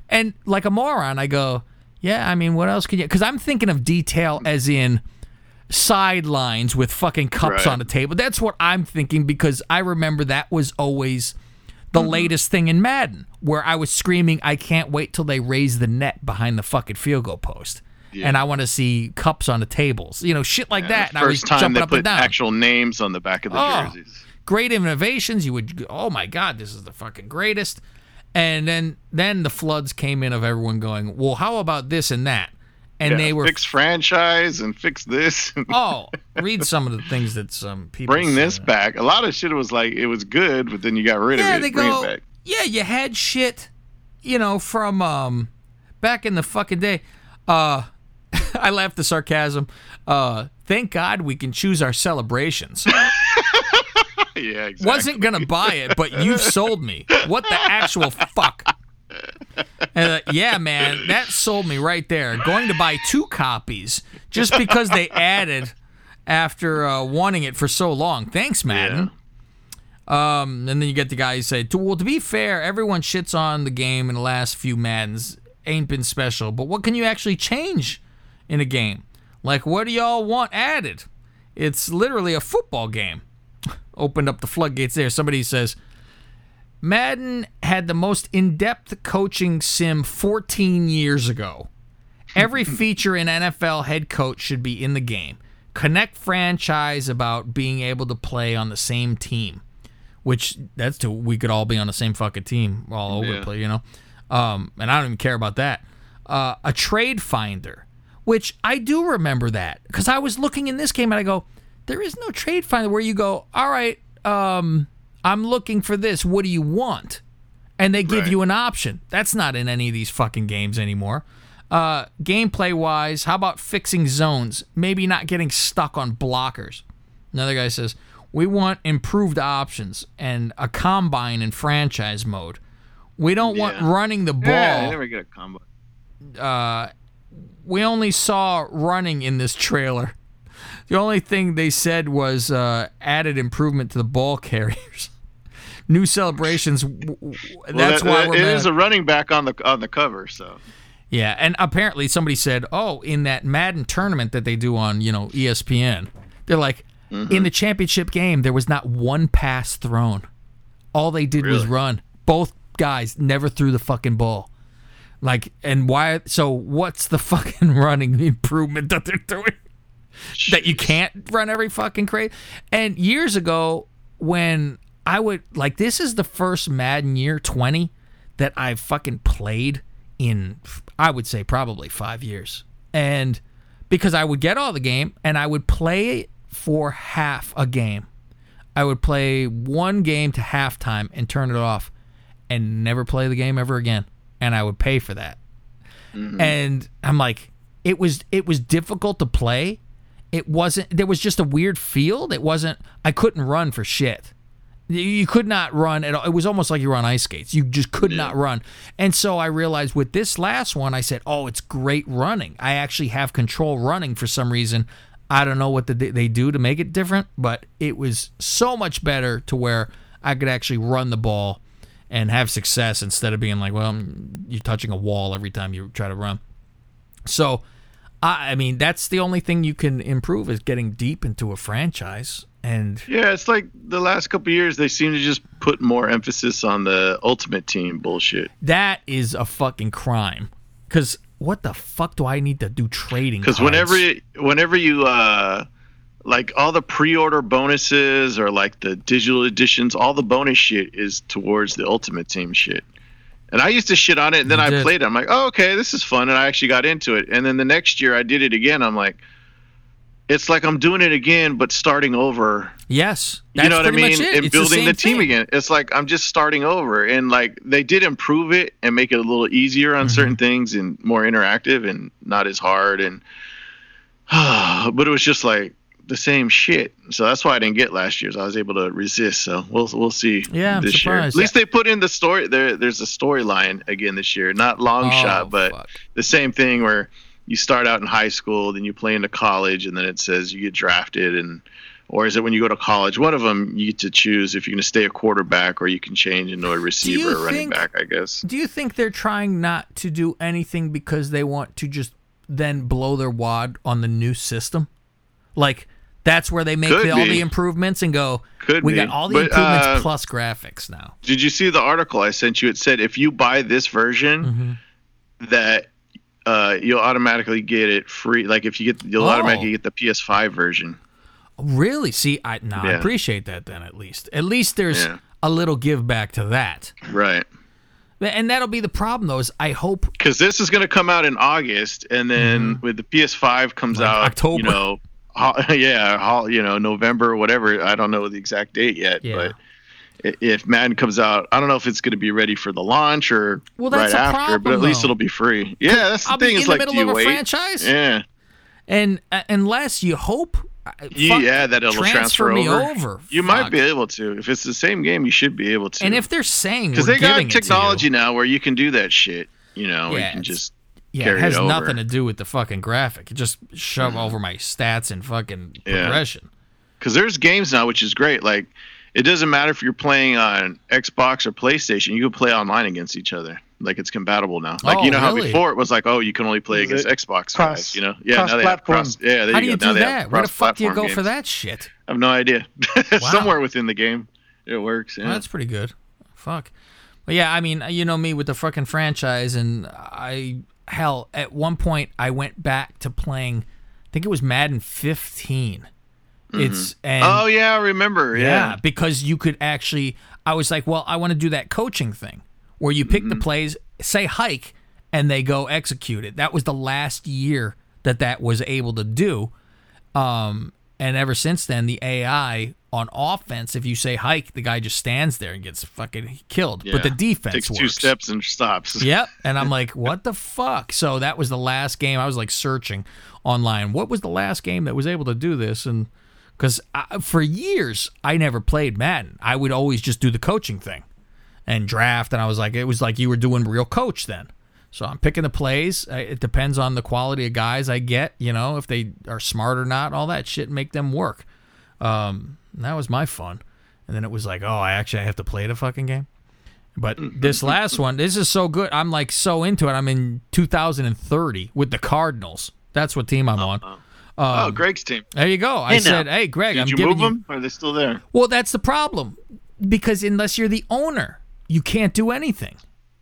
and like a moron, I go, yeah. I mean, what else could you? Because I'm thinking of detail as in sidelines with fucking cups Right. on the table. That's what I'm thinking because I remember that was always the mm-hmm. latest thing in Madden, where I was screaming, "I can't wait till they raise the net behind the fucking field goal post." Yeah. And I want to see cups on the tables, you know, shit like that. And I was First time jumping they up and put down. actual names on the back of the Oh, jerseys. great innovations. You would, oh my god, this is the fucking greatest. And then then the floods came in of everyone going, well, how about this and that? And Yeah, they were, fix franchise and fix this. and oh, read some of the things that some people bring this back. A lot of shit was like it was good, but then you got rid Yeah, of it. they bring go, it back. yeah, you had shit, you know, from um back in the fucking day. Uh, I laughed the sarcasm. Uh, thank God we can choose our celebrations. yeah, exactly. Wasn't gonna buy it, but you've sold me. What the actual fuck? Uh, yeah, man, that sold me right there. Going to buy two copies just because they added after uh, wanting it for so long. Thanks, Madden. Um, and then you get the guy who say, to, "Well, to be fair, everyone shits on the game in the last few Maddens. Ain't been special, but what can you actually change in a game? Like, what do y'all want added? It's literally a football game." Opened up the floodgates there. Somebody says, Madden had the most in depth coaching sim 14 years ago. Every feature in NFL head coach should be in the game. Connect franchise about being able to play on the same team, which that's to we could all be on the same fucking team all over Yeah. the place, you know. Um, and I don't even care about that. Uh, a trade finder, which I do remember that because I was looking in this game and I go, there is no trade finder where you go, all right, um, I'm looking for this. What do you want? And they give Right. you an option. That's not in any of these fucking games anymore. Uh, gameplay wise, how about fixing zones? Maybe not getting stuck on blockers. Another guy says, We want improved options and a combine in franchise mode. We don't want running the ball. Yeah, never get a combo. uh, we only saw running in this trailer. The only thing they said was uh, added improvement to the ball carriers. New celebrations. w- w- Well, That's that- why we're it mad. is a running back on the on the cover. So Yeah, and apparently somebody said, "Oh, in that Madden tournament that they do on, you know, ESPN, they're like, Mm-hmm. in the championship game, there was not one pass thrown. All they did was run. Both guys never threw the fucking ball. Like, and why? So, what's the fucking running improvement that they're doing? That you can't run every fucking crate. And years ago, when I would like, this is the first Madden year twenty that I fucking played in. I would say probably five years, and because I would get all the game and I would play for half a game. I would play one game to halftime and turn it off and never play the game ever again. And I would pay for that. Mm-hmm. And I'm like, it was it was difficult to play. It wasn't there was just a weird field. It wasn't I couldn't run for shit. You- could not run at all. It was almost like you were on ice skates. You just could not run. And so I realized with this last one, I said, "Oh, it's great running. I actually have control running for some reason. I don't know what the, they do to make it different, but it was so much better to where I could actually run the ball and have success instead of being like, well, you're touching a wall every time you try to run. So, I, I mean, that's the only thing you can improve is getting deep into a franchise. And yeah, it's like the last couple of years they seem to just put more emphasis on the ultimate team bullshit. that is a fucking crime. Because what the fuck do I need to do trading? Because whenever whenever you uh like all the pre-order bonuses or like the digital editions, all the bonus shit is towards the ultimate team shit. And I used to shit on it, and then You I did. played it. I'm like, oh, okay, this is fun, and I actually got into it. And then the next year I did it again. I'm like, it's like I'm doing it again, but starting over. Yes, you know what I mean? And It's building the, same team thing. again. It's like I'm just starting over, and like they did improve it and make it a little easier Mm-hmm. on certain things and more interactive and not as hard. And but it was just like the same shit. So that's why I didn't get last year's. I was able to resist. So we'll we'll see. Yeah, I'm this year. At least they put in the story. There there's a storyline again this year. Not long Oh, shot, but fuck. the same thing where you start out in high school, then you play into college, and then it says you get drafted, and or is it when you go to college? One of them you get to choose if you're going to stay a quarterback or you can change into a receiver or running think- back. I guess. Do you think they're trying not to do anything because they want to just then blow their wad on the new system? Like That's where they make the, all the improvements and go. Could we be. got all the But, improvements uh, plus graphics now. Did you see the article I sent you? It said if you buy this version, Mm-hmm. that uh, you'll automatically get it free. Like if you get, you'll Oh. automatically get the PS5 version. Really? See, I now I appreciate that. Then at least, at least there's Yeah. a little give back to that. Right. And that'll be the problem, though. Is I hope Because this is going to come out in August, and then with the PS5 comes Mm-hmm. Like out October. You know, yeah, you know, November, or whatever. I don't know the exact date yet, Yeah. but if Madden comes out, I don't know if it's going to be ready for the launch or Well, that's right a after, but problem, at least though. it'll be free. Yeah, that's the I'll be thing. in It's the like, middle do you of a wait? franchise? Yeah. and uh, unless you hope, uh, You- fuck, yeah, that it'll transfer, me over. over. You might be able to. If it's the same game, you should be able to. And if they're saying because they got giving it to you- technology now where you can do that shit, you know, Yeah, you can just Yeah, it has over. nothing to do with the fucking graphic. It just shove mm-hmm. over my stats and fucking Yeah. progression. Because there's games now, which is great. Like, it doesn't matter if you're playing on Xbox or PlayStation. You can play online against each other. Like it's compatible now. Like Oh, you know how before it was like, oh, you can only play Is against Xbox cross- guys. You know, yeah. Now they have cross-platform? Yeah, there How you do you go. Now do they have that? Where the fuck do you go cross-platform for that shit? I have no idea. Somewhere within the game, it works. Yeah. Well, that's pretty good. Fuck. But yeah, I mean, you know me with the fucking franchise, and I hell at one point I went back to playing. I think it was Madden 15. It's and oh yeah, I remember. yeah. Yeah. because you could actually. I was like, well, I want to do that coaching thing where you pick the Mm-hmm. plays, say hike, and they go execute it. That was the last year that that was able to do. Um, and ever since then, the AI on offense, if you say hike, the guy just stands there and gets fucking killed. But the defense takes works. two steps and stops. Yep. And I'm like, what the fuck? So that was the last game. I was like searching online. What was the last game that was able to do this? And because for years, I never played Madden. I would always just do the coaching thing and draft. And I was like, it was like you were doing real coach then. So I'm picking the plays. It depends on the quality of guys I get, you know, if they are smart or not, all that shit, make them work. Um, and that was my fun. And then it was like, oh, I actually have to play the fucking game. But mm-hmm. this last one, this is so good. I'm like so into it. I'm in 2030 with the Cardinals. That's what team I'm uh-huh. on. oh, Um, Greg's team. There you go. I now, said, hey, Greg, Did I'm you giving move you. them? Are they still there? Well, that's the problem because unless you're the owner, you can't do anything.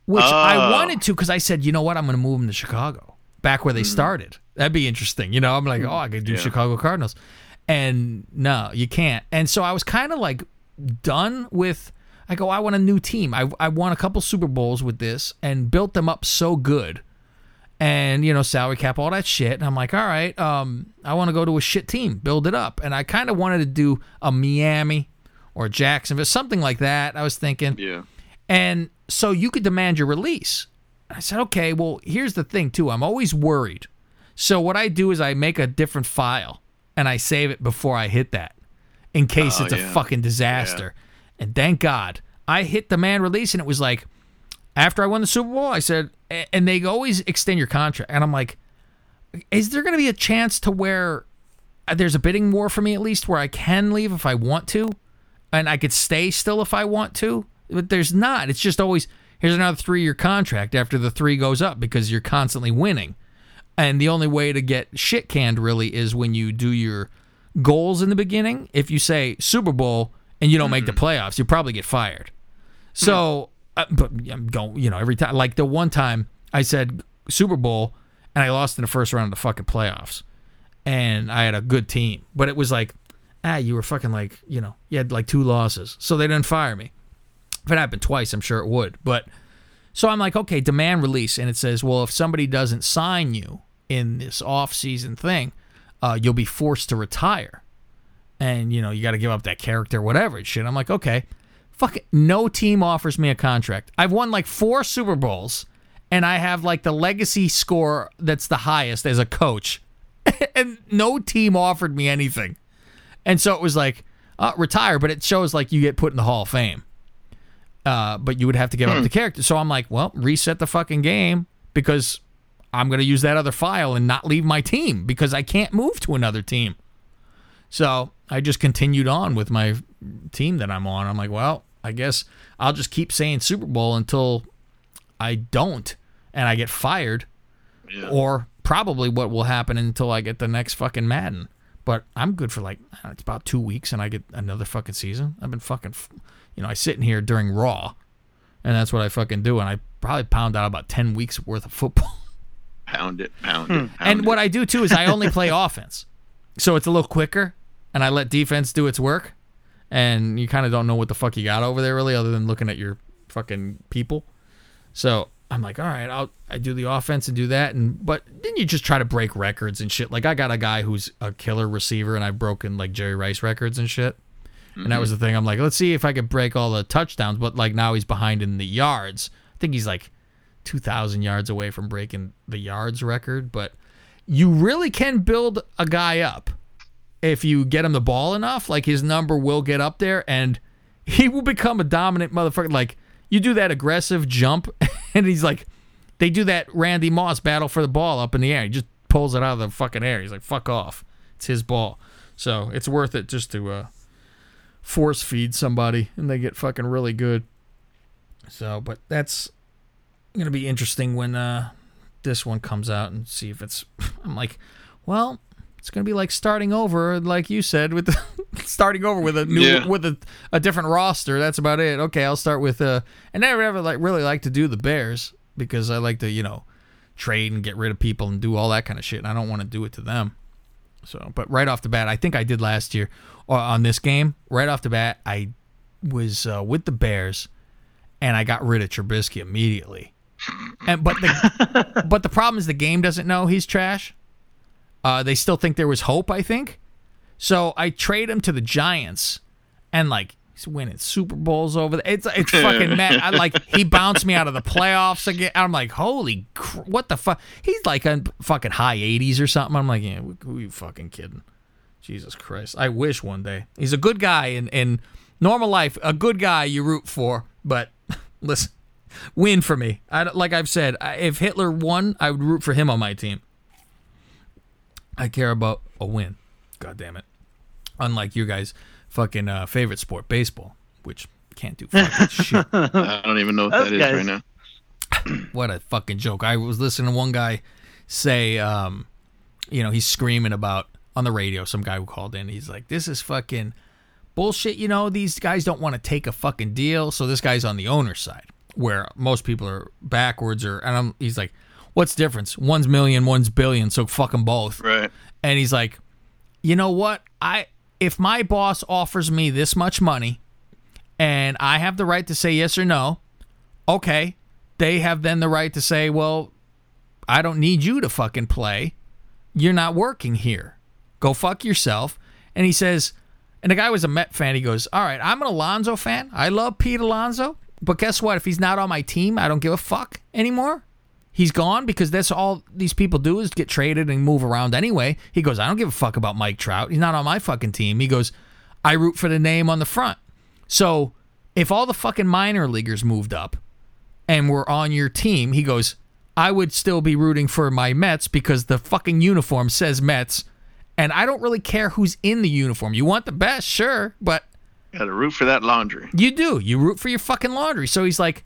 Which I Oh. wanted to because I said, you know what, I'm going to move them to Chicago, back where they mm. started. That'd be interesting. You know, I'm like, mm. oh, I could do Yeah. Chicago Cardinals, and no, you can't. And so I was kind of like done with. I go, I want a new team. I I won a couple Super Bowls with this and built them up so good. And you know, salary cap, all that shit. And I'm like, all right, um, I want to go to a shit team, build it up. And I kind of wanted to do a Miami or Jacksonville, something like that. I was thinking, Yeah. and so you could demand your release. I said, okay, well, here's the thing, too. I'm always worried. So what I do is I make a different file and I save it before I hit that in case Oh, it's a yeah. fucking disaster. And thank God I hit the man release and it was like, after I won the Super Bowl, I said, and they always extend your contract. And I'm like, is there going to be a chance to where uh, there's a bidding war for me at least where I can leave if I want to and I could stay still if I want to? But there's not. It's just always here's another three year contract after the three goes up because you're constantly winning. And the only way to get shit canned really is when you do your goals in the beginning. If you say Super Bowl and you don't make the playoffs, you probably get fired. So, uh, but I'm going, you know, every time, like the one time I said Super Bowl and I lost in the first round of the fucking playoffs and I had a good team, but it was like, ah, you were fucking like, you know, you had like two losses. So they didn't fire me. If it happened twice, I'm sure it would. But so I'm like, okay, demand release. And it says, well, if somebody doesn't sign you in this off season thing, uh, you'll be forced to retire. And, you know, you got to give up that character, whatever shit. I'm like, okay, fuck it. No team offers me a contract. I've won like four Super Bowls and I have like the legacy score that's the highest as a coach. and no team offered me anything. And so it was like, uh, retire, but it shows like you get put in the Hall of Fame. Uh, but you would have to give up the character. So I'm like, well, reset the fucking game because I'm going to use that other file and not leave my team because I can't move to another team. So I just continued on with my team that I'm on. I'm like, well, I guess I'll just keep saying Super Bowl until I don't and I get fired. Or probably what will happen until I get the next fucking Madden. But I'm good for like know, it's about two weeks, and I get another fucking season. I've been fucking, you know, I sit in here during Raw, and that's what I fucking do, and I probably pound out about ten weeks worth of football. Pound it, pound Hmm. it. Pound And it. what I do too is I only play offense, so it's a little quicker, and I let defense do its work, and you kind of don't know what the fuck you got over there really, other than looking at your fucking people. So I'm like, all right, I'll I do the offense and do that, and but then you just try to break records and shit. Like I got a guy who's a killer receiver, and I've broken like Jerry Rice records and shit. And that was the thing. I'm like, let's see if I could break all the touchdowns, but like now he's behind in the yards. I think he's like 2,000 yards away from breaking the yards record, but you really can build a guy up if you get him the ball enough. Like his number will get up there and he will become a dominant motherfucker. Like you do that aggressive jump, and he's like, they do that Randy Moss battle for the ball up in the air. He just pulls it out of the fucking air. He's like, fuck off. It's his ball. So it's worth it just to uh, force feed somebody and they get fucking really good. So, but that's gonna be interesting when uh, this one comes out and see if it's. I'm like, well, it's gonna be like starting over, like you said, with the, starting over with a new Yeah. with a, a different roster. That's about it. Okay, I'll start with. Uh, and I never like really like to do the Bears because I like to you know trade and get rid of people and do all that kind of shit. And I don't want to do it to them. So, but right off the bat, I think I did last year uh, on this game. Right off the bat, I was uh, with the Bears, and I got rid of Trubisky immediately. And but the but the problem is the game doesn't know he's trash. Uh, they still think there was hope. I think. So I trade him to the Giants, and like he's winning Super Bowls over there. It's it's fucking mad. I like he bounced me out of the playoffs again. I'm like, holy, cr- what the fuck? He's like a fucking high 80s or something. I'm like, yeah, who you fucking kidding? Jesus Christ. I wish one day. He's a good guy in, in normal life, a good guy you root for, but listen, win for me. I, like I've said, I- if Hitler won, I would root for him on my team. I care about a win. God damn it. Unlike you guys' fucking uh, favorite sport, baseball, which can't do fucking shit. I don't even know what Those that is guys- right now. what a fucking joke. I was listening to one guy say, um, you know, he's screaming about on the radio, some guy who called in, he's like, This is fucking bullshit. You know, these guys don't want to take a fucking deal. So this guy's on the owner's side, where most people are backwards or and I'm he's like, What's the difference? One's million, one's billion, so fuck them both. Right. And he's like, you know what? I if my boss offers me this much money and I have the right to say yes or no, okay. They have then the right to say, well, I don't need you to fucking play. You're not working here. Go fuck yourself. And he says, and the guy was a Met fan. He goes, all right, I'm an Alonso fan. I love Pete Alonso. But guess what? If he's not on my team, I don't give a fuck anymore. He's gone because that's all these people do is get traded and move around anyway. He goes, I don't give a fuck about Mike Trout. He's not on my fucking team. He goes, I root for the name on the front. So if all the fucking minor leaguers moved up and were on your team, he goes, I would still be rooting for my Mets because the fucking uniform says Mets. And I don't really care who's in the uniform. You want the best, sure, but Got to root for that laundry. you do. You root for your fucking laundry. So he's like,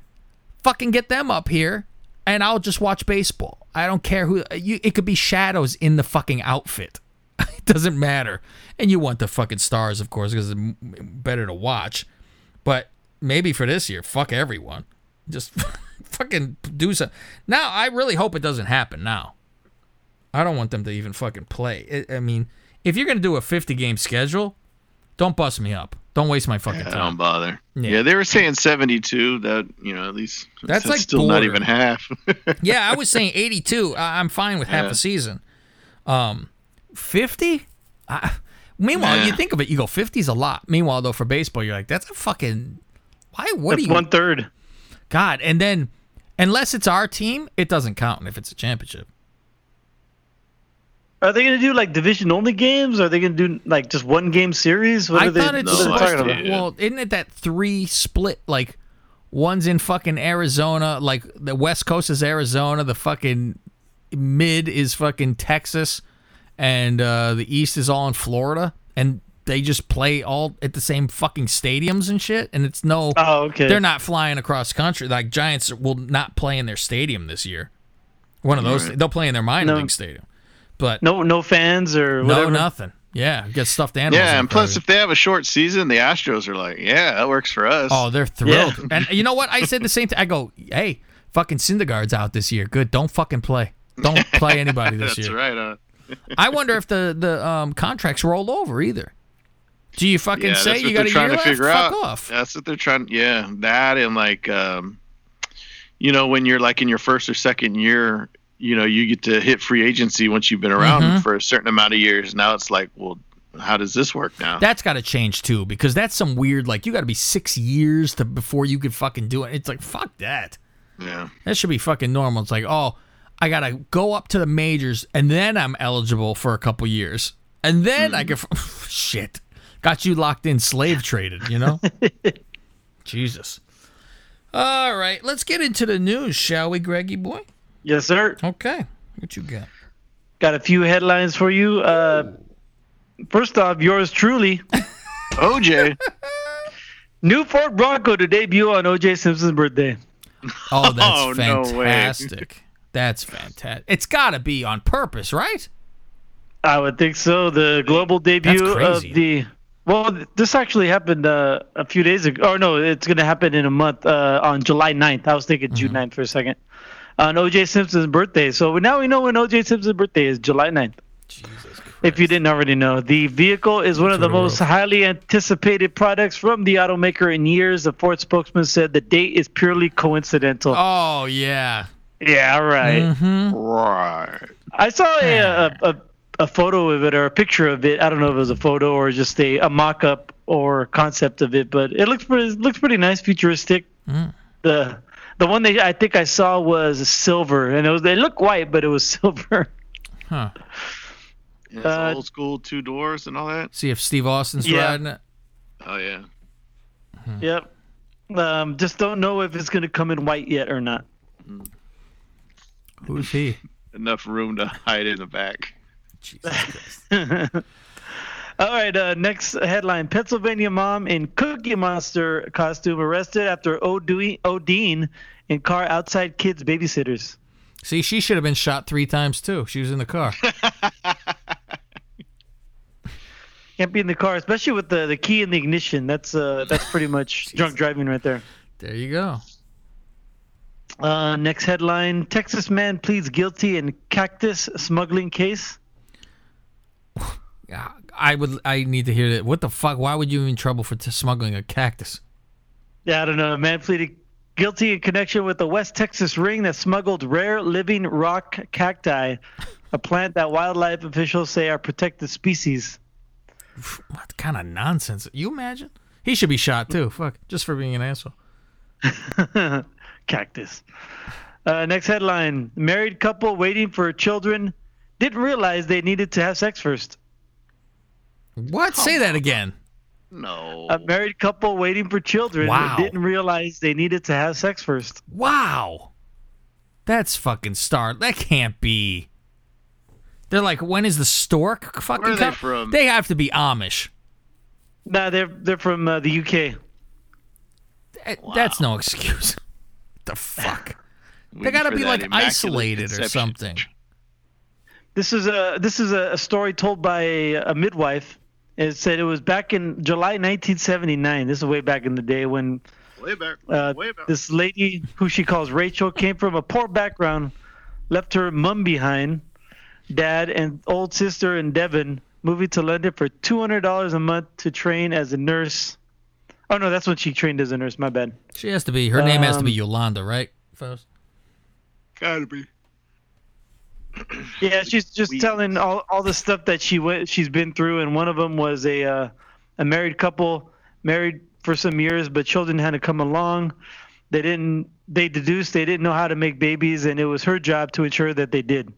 fucking get them up here, and I'll just watch baseball. I don't care who. You, it could be shadows in the fucking outfit. it doesn't matter. And you want the fucking stars, of course, because it's better to watch. But maybe for this year, fuck everyone. Just fucking do some. Now, I really hope it doesn't happen now. I don't want them to even fucking play. I mean, if you're gonna do a 50 game schedule, don't bust me up. Don't waste my fucking I time. don't bother. Yeah. Yeah. they were saying 72. That you know, at least That's like still not even half. yeah, I was saying 82. I- I'm fine with half Yeah. a season. Um, 50? I, meanwhile, you think of it, you go 50 is a lot. Meanwhile, though, for baseball, you're like, that's a fucking. Why? What That's do you? one third. God, and then unless it's our team, it doesn't count if it's a championship. Are they going to do like division only games? Are they going to do like just one game series? What I are they, thought it's what supposed talking to. about? Well, isn't it that three split? Like one's in fucking Arizona, like the West Coast is Arizona, the fucking mid is fucking Texas, and uh, the East is all in Florida, and they just play all at the same fucking stadiums and shit. And it's no, Oh, okay. they're not flying across country. Like Giants will not play in their stadium this year. One of those, Right. they'll play in their minor No. league stadium, but No, no fans or no, nothing. Yeah, get stuffed animals. Yeah, and plus, Prague. if they have a short season, the Astros are like, yeah, that works for us. Oh, they're thrilled. Yeah. And you know what? I said the same thing. I go, hey, fucking Syndergaard's out this year. Good. Don't fucking play. Don't play anybody this That's year. That's right. Huh? I wonder if the the um, contracts roll over either. Do you fucking yeah, say that's you got they're a trying year to left? figure Fuck out. off. That's what they're trying. Yeah, that and like, um, you know, when you're like in your first or second year, you know, you get to hit free agency once you've been around Mhm. for a certain amount of years. Now it's like, well, how does this work now? That's got to change too because that's some weird like you got to be six years to before you could fucking do it. It's like fuck that. yeah. That should be fucking normal. It's like oh, I gotta go up to the majors and then I'm eligible for a couple years and then I can shit got you locked in slave traded. You know. Jesus. All right, let's get into the news, shall we, Greggy boy? Yes, sir. Okay, what you got? Got a few headlines for you. Uh, first off, yours truly, OJ. New Ford Bronco to debut on OJ Simpson's birthday. Oh, that's Oh, no fantastic. That's fantastic. It's got to be on purpose, right? I would think so. The global debut of crazy. the well, this actually happened uh, a few days ago. Or no, it's going to happen in a month uh, on July 9th. I was thinking June Mm-hmm. 9th for a second. On OJ Simpson's birthday. So now we know when OJ Simpson's birthday is July 9th. If you didn't already know, the vehicle is one of the most highly anticipated products from the automaker in years. The Ford spokesman said the date is purely coincidental. Oh yeah. Yeah, right. Mm-hmm. Right. I saw a, a, a, a photo of it or a picture of it. I don't know if it was a photo or just a, a mock up or concept of it, but it looks pretty, looks pretty nice, futuristic. Mm. The the one that I think I saw was silver, and it was they look white, but it was silver. Huh. Yeah, it's Uh, old school two doors and all that. See if Steve Austin's Yeah. riding it. Oh yeah. Yep. Um, just don't know if it's gonna come in white yet or not. Who's he? Enough room to hide in the back. All right. Uh, next headline: Pennsylvania mom in Cookie Monster costume arrested after OD- ODing in car outside kids' babysitters. See, she should have been shot three times too. She was in the car. Can't be in the car, especially with the, the key in the ignition. That's uh that's pretty much drunk driving right there. there you go. Uh, next headline: Texas man pleads guilty in cactus smuggling case. I would. I need to hear that. What the fuck? Why would you be in trouble for t- smuggling a cactus? Yeah, I don't know. A man pleaded guilty in connection with the West Texas ring that smuggled rare living rock cacti, a plant that wildlife officials say are protected species. What kind of nonsense? You imagine? He should be shot too. Fuck, just for being an asshole. Cactus. Uh, next headline: Married couple waiting for children didn't realize they needed to have sex first. What? Say that again. No. A married couple waiting for children Wow. didn't realize they needed to have sex first. Wow. That's fucking star. That can't be. They're like, when is the stork fucking Where are they come? from? They have to be Amish. Nah, they're they're from uh, the UK. Eh, That's no excuse. the fuck? they gotta be like immaculate isolated or something. This is a this is a, a story told by a, a midwife. It said it was back in July 1979. This is way back in the day when Way back. uh, way back. this lady, who she calls Rachel, came from a poor background, left her mum behind, dad and old sister in Devon, moving to London for $200 a month to train as a nurse. Oh no, that's when she trained as a nurse. My bad. She has to be. Her name has to be Um, Yolanda, right? Faust? Gotta be. Yeah, she's just telling all, all the stuff that she went she's been through, and one of them was a uh, a married couple, married for some years, but children had to come along. They didn't. They deduced they didn't know how to make babies, and it was her job to ensure that they did.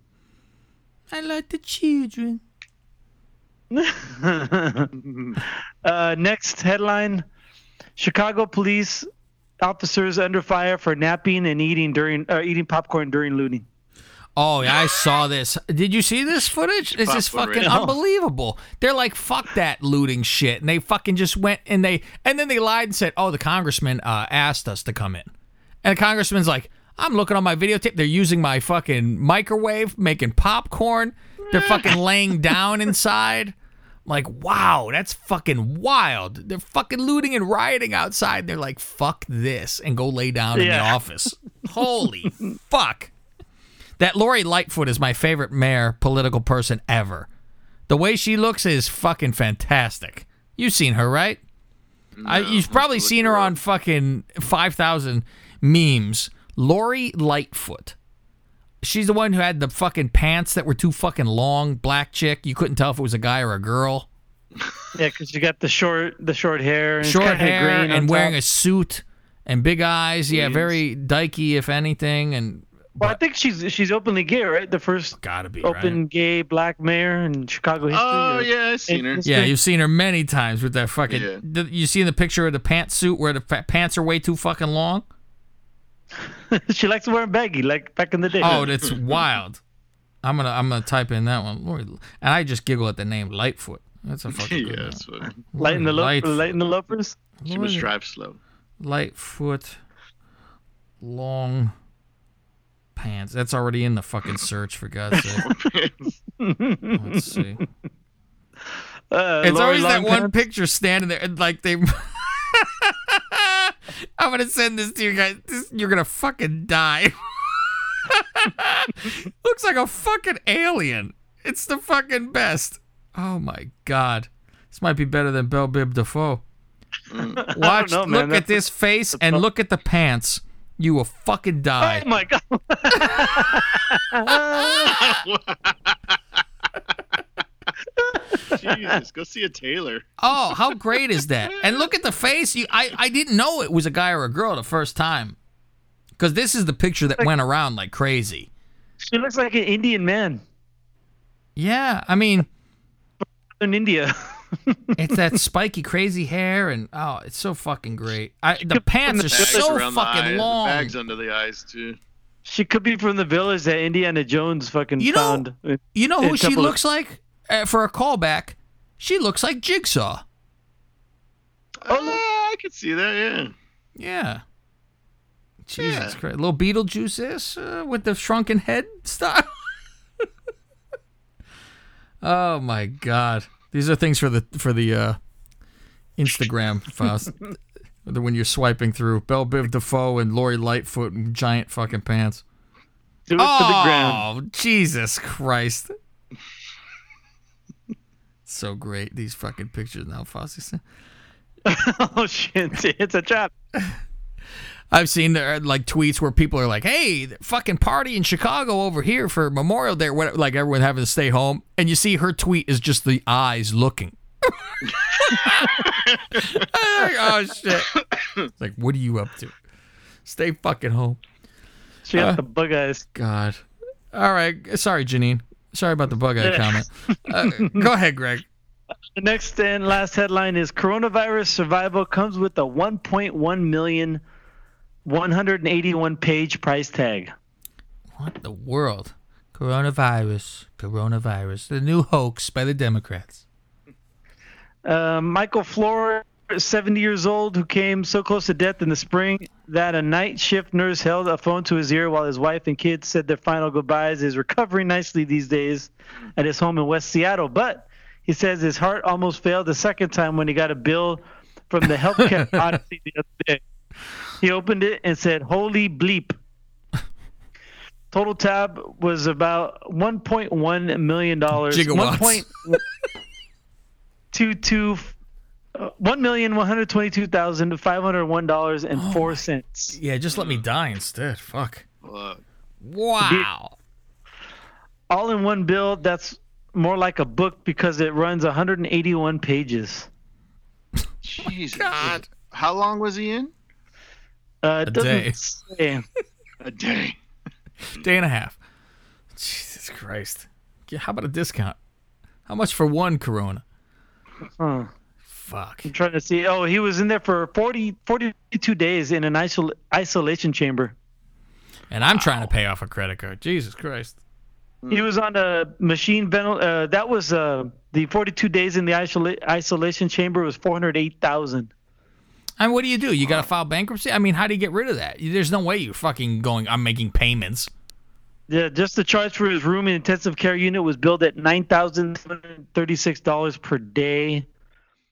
I like the children. uh, next headline: Chicago police officers under fire for napping and eating during uh, eating popcorn during looting. Oh, yeah, I saw this. Did you see this footage? This is fucking radio. unbelievable. They're like, fuck that looting shit. And they fucking just went and they, and then they lied and said, oh, the congressman uh, asked us to come in. And the congressman's like, I'm looking on my videotape. They're using my fucking microwave, making popcorn. They're fucking laying down inside. I'm like, wow, that's fucking wild. They're fucking looting and rioting outside. They're like, fuck this, and go lay down in the office. Holy fuck. That Lori Lightfoot is my favorite mayor political person ever. The way she looks is fucking fantastic. You've seen her, right? I, you've probably seen her on fucking 5,000 memes. Lori Lightfoot. She's the one who had the fucking pants that were too fucking long, black chick. You couldn't tell if it was a guy or a girl. Yeah, because you got the short, the short hair, and Short hair and wearing top. a suit and big eyes. Yeah, very dykey, if anything. And Well, I think she's she's openly gay, right? The first gotta be open gay black mayor in Chicago history. Oh or- yeah, I've seen her. in Yeah, you've seen her many times with that fucking. Yeah. the- you see the picture of the pantsuit where the fa- pants are way too fucking long? she likes wearing baggy, like back in the day. Oh, that's wild. I'm gonna I'm gonna type in that one, Lori, and I just giggle at the name Lightfoot. That's a fucking good yeah, name. that's funny. lighten the lo- Lightfoot. lighten the loafers. She must drive slow. Lightfoot, long pants. That's already in the fucking search for God's sake. Let's see. Uh, It's Lori always that one picture standing there, and like they. I'm gonna send this to you guys. This, you're gonna fucking die. Looks like a fucking alien. It's the fucking best. Oh my god, this might be better than Bell Biv DeVoe. Watch, know, look at this face and look at the pants. You will fucking die. Oh my god! Jesus, go see a tailor. Oh, how great is that? And look at the face. You, I, I didn't know it was a guy or a girl the first time. Because this is the picture that went around like crazy. She looks like an Indian man Yeah, I mean, in India. it's that spiky, crazy hair, and oh, it's so fucking great. I, the pants are so around the eye- fucking the long. Bags under the eyes too. She could be from the village that Indiana Jones fucking You know- found. You know who she couple of- looks like? Uh, for a callback, she looks like Jigsaw. Oh, I could see that. Yeah. Yeah. Jesus Yeah. Christ. Little Beetlejuice is uh, with the shrunken head style. oh my god. These are things for the for the uh, Instagram Faust. when you're swiping through Bell Biv DeVoe and Lori Lightfoot in giant fucking pants. Do it for the oh, ground. Jesus Christ. so great. These fucking pictures now, Fosse. oh shit! It's a trap. I've seen like tweets where people are like, "Hey, fucking party in Chicago over here for Memorial Day," whatever, like everyone having to stay home, and you see her tweet is just the eyes looking. oh shit! It's like, what are you up to? Stay fucking home. She got Uh, the bug eyes. God. All right. Sorry, Janine. Sorry about the bug eye comment. Uh, go ahead, Greg. The next and last headline is Coronavirus Survival comes with a 1.1 million 181 page price tag. What the world? Coronavirus. Coronavirus. The new hoax by the Democrats. Uh, Michael Flor, 70 years old, who came so close to death in the spring that a night shift nurse held a phone to his ear while his wife and kids said their final goodbyes, is recovering nicely these days at his home in West Seattle. But he says his heart almost failed the second time when he got a bill from the healthcare odyssey the other day. He opened it and said, Holy bleep. Total tab was about $1.1 million. Gigawatts. 1.22 uh, one million one hundred twenty-two thousand five hundred one dollars and four cents. Yeah, just let me die instead. Fuck. Look. Wow. All in one bill. That's more like a book because it runs 181 pages. Jesus. God. How long was he in? Uh, it A doesn't day. say. A day. Day and a half. Jesus Christ. Yeah, how about a discount? How much for one Corona? Huh. Fuck. I'm trying to see. Oh, he was in there for 40, 42 days in an isol- isolation chamber. And I'm trying to pay off a credit card. Jesus Christ. He was on a machine ventil. Uh, that was uh, the 42 days in the isola- isolation chamber was 408,000. I mean, what do you do? You got to file bankruptcy? I mean, how do you get rid of that? There's no way you're fucking going, I'm making payments. Yeah, just the charge for his room and intensive care unit was billed at $9,736 per day.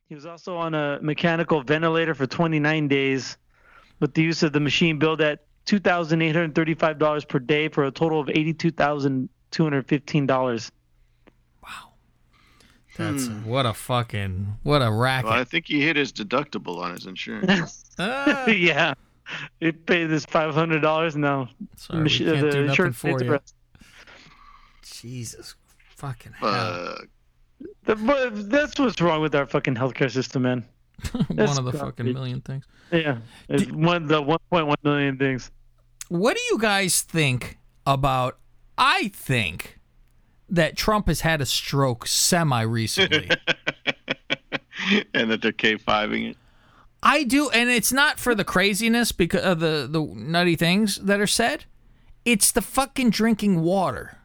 He was also on a mechanical ventilator for 29 days with the use of the machine billed at $2,835 per day for a total of $82,215. That's hmm. what a fucking what a racket. Well, I think he hit his deductible on his insurance. uh. yeah, he paid this five hundred dollars now. Sorry, Mich- we can't uh, do for you. Jesus fucking hell. But that's what's wrong with our fucking healthcare system, man. one of the fucking million things. Yeah, it's Did, one the one point one million things. What do you guys think about? I think that Trump has had a stroke semi recently. and that they're K5ing it. I do, and it's not for the craziness because of the the nutty things that are said. It's the fucking drinking water.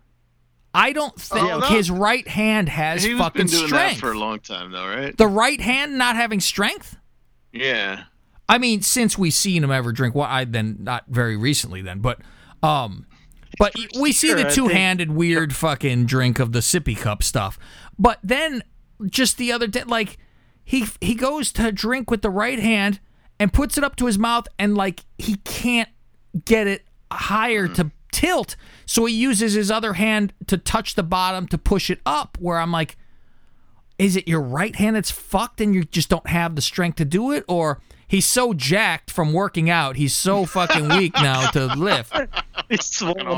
I don't think Oh, no. his right hand has He's fucking been doing strength. that for a long time, though, right? the right hand not having strength. Yeah. I mean, since we've seen him ever drink, well, I then not very recently then, but um, but we see Sure, the two-handed weird fucking drink of the sippy cup stuff. But then just the other day, like he he goes to drink with the right hand and puts it up to his mouth, and like he can't get it higher to tilt, so he uses his other hand to touch the bottom to push it up. Where I'm like, is it your right hand that's fucked and you just don't have the strength to do it or he's so jacked from working out he's so fucking weak now to lift.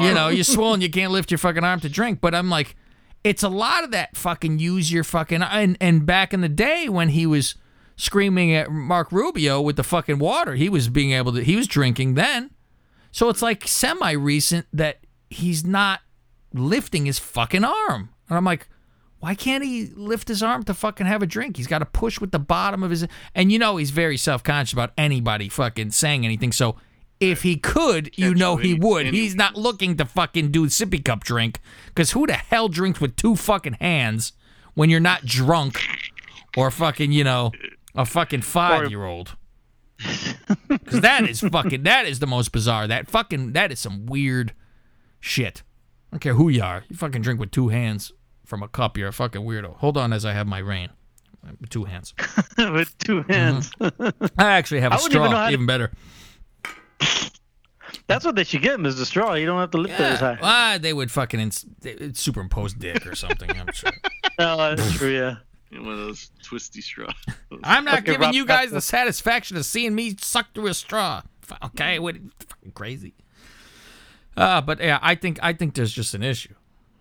You know you're swollen you can't lift your fucking arm to drink. But i'm like it's a lot of that fucking use your fucking and and back in the day when he was screaming at Marco Rubio with the fucking water he was being able to he was drinking then. So it's like semi recent that he's not lifting his fucking arm. And i'm like why can't he lift his arm to fucking have a drink? He's got to push with the bottom of his. And you know he's very self conscious about anybody fucking saying anything. So if he could, you know he would. He's not looking to fucking do sippy cup drink because who the hell drinks with two fucking hands when you're not drunk or fucking you know a fucking five year old? Because that is fucking that is the most bizarre. That fucking that is some weird shit. I don't care who you are. You fucking drink with two hands from a cup. You're a fucking weirdo. Hold on as I have my rain. With two hands. with two hands. I actually have a I wouldn't even straw. to- even better. That's what they should get him is the straw. You don't have to lift it as high. Ah, they would fucking ins- they'd superimpose dick or something. I'm sure. No, that's true. Yeah. In one of those twisty straws. I'm not Okay, giving Rob you guys Apple. the satisfaction of seeing me suck through a straw. Okay, what? Fucking crazy. Uh, but yeah, I think I think there's just an issue,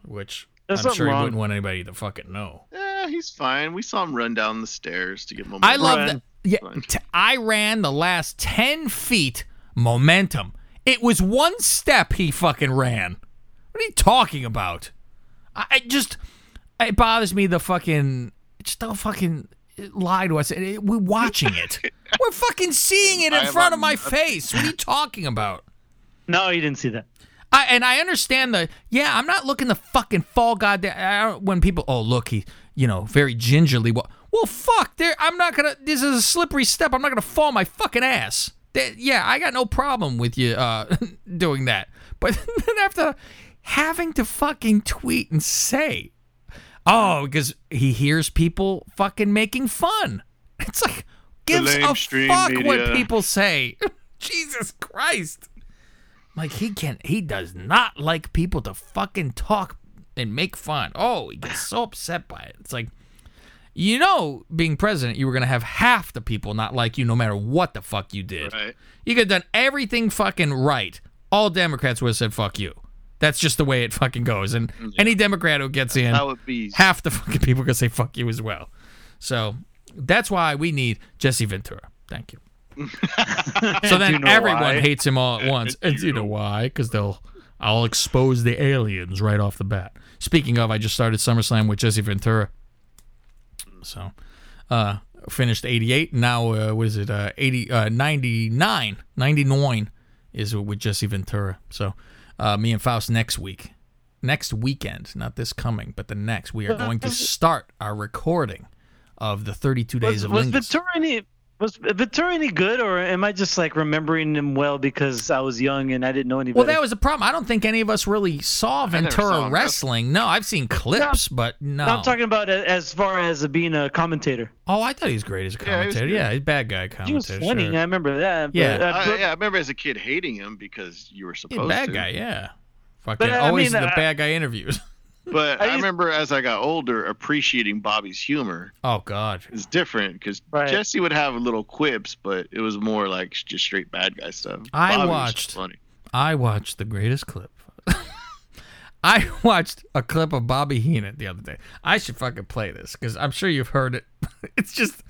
which There's I'm something sure he wouldn't want anybody to fucking know. Yeah, he's fine. We saw him run down the stairs to get momentum. I love that. Yeah, t- I ran the last ten feet momentum. It was one step he fucking ran. What are you talking about? I, I just it bothers me the fucking just don't fucking lie to us. It- We're watching it. We're fucking seeing it in I front of my face. What are you talking about? No, you didn't see that. I, and I understand the yeah. I'm not looking to fucking fall goddamn. When people oh look he you know very gingerly well well fuck there. I'm not gonna. This is a slippery step. I'm not gonna fall my fucking ass. That- yeah, I got no problem with you uh, doing that. But then after having to fucking tweet and say, oh, because he hears people fucking making fun. It's like gives a fuck what people say. Jesus Christ. Like he can he does not like people to fucking talk and make fun. Oh, he gets so upset by it. It's like you know, being president, you were gonna have half the people not like you no matter what the fuck you did. Right. You could have done everything fucking right. All Democrats would have said fuck you. That's just the way it fucking goes. And any Democrat who gets in, how it be. half the fucking people are gonna say fuck you as well. So that's why we need Jesse Ventura. Thank you. so then you know everyone why? hates him all at once. And you know why? Because they'll I'll expose the aliens right off the bat. Speaking of, I just started SummerSlam with Jesse Ventura. So uh finished 88 now uh, what is it uh 80 uh 99 99 is with Jesse Ventura. So uh me and Faust next week. Next weekend, not this coming, but the next we are going to start our recording of the 32 days Was, of was Lingus. Ventura any Was Ventura any good, or am I just like remembering him well because I was young and I didn't know any Well, that was the problem. I don't think any of us really saw never Ventura saw him wrestling. No, I've seen clips, but no. I'm talking about as far as being a commentator. oh, I thought he was great as a Yeah, he commentator. Yeah, he's a bad guy He was commentator. funny. sure. I remember that. Yeah. but, uh, I, yeah, I remember as a kid hating him because you were He's supposed a bad to. guy, yeah. Fucking But, I always mean, the uh, bad guy interviews. But I I, remember as I got older, appreciating Bobby's humor oh God. it's different because Right. Jesse would have little quips, but it was more like just straight bad guy stuff. I Bobby watched- funny. I watched the greatest clip. I watched a clip of Bobby Heenan the other day. I should fucking play this because I'm sure you've heard it. It's just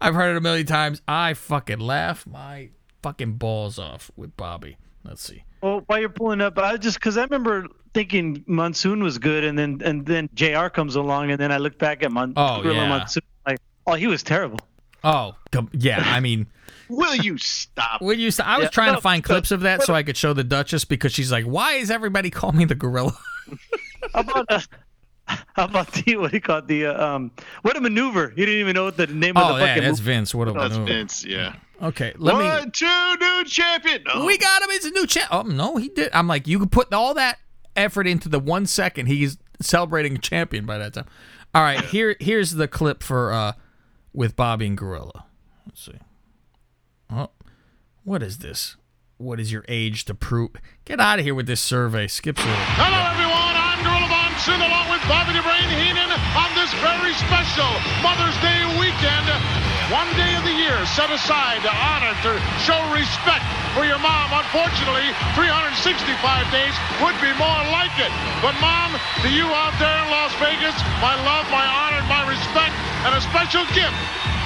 I've heard it a million times. I fucking laugh my fucking balls off with Bobby. Let's see. Well, while you're pulling up, I just because I remember thinking Monsoon was good, and then and then Jr. comes along, and then I look back at Mon- Oh, Gorilla yeah. Monsoon, like, oh, he was terrible. Oh, yeah. I mean, Will you stop? when you, stop? I was Yeah, trying no, to find but- clips of that so I could show the Duchess because she's like, "Why is everybody calling me the gorilla?" How about uh, how about the what do you call it? The uh, um what a maneuver? He didn't even know what the name Oh, of the yeah, fucking that's movie. Vince. What a That's maneuver. Vince, yeah. Okay, let me. One, two, new champion. No. We got him. It's a new champ. Oh no, he did. I'm like, you could put all that effort into the one second. He's celebrating a champion by that time. All right, here here's the clip for uh with Bobby and Gorilla. Let's see. Oh, what is this? What is your age to prove? Get out of here with this survey. Skip survey. Hello, everyone. I'm Gorilla Monsoon along with Bobby the Brain Heenan on this very special Mother's Day weekend. One day of the year set aside to honor, to show respect for your mom. Unfortunately, 365 days would be more like it. But, Mom, to you out there in Las Vegas, my love, my honor, my respect, and a special gift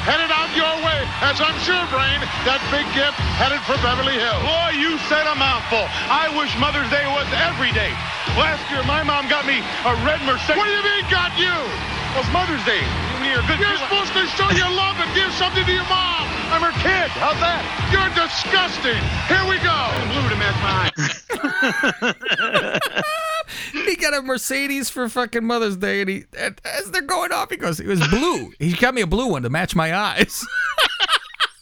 headed out your way, as I'm sure, Brain, that big gift headed for Beverly Hills. Boy, you said a mouthful. I wish Mother's Day was every day. Last year, my mom got me a red Mercedes. What do you mean, got you? It was Mother's Day. You're, good You're supposed to show your love and give something to your mom. I'm her kid. How's that? You're disgusting. Here we go. Blue to match my eyes. he got a Mercedes for fucking Mother's Day, and he and as they're going off, he goes, "It was blue. He got me a blue one to match my eyes."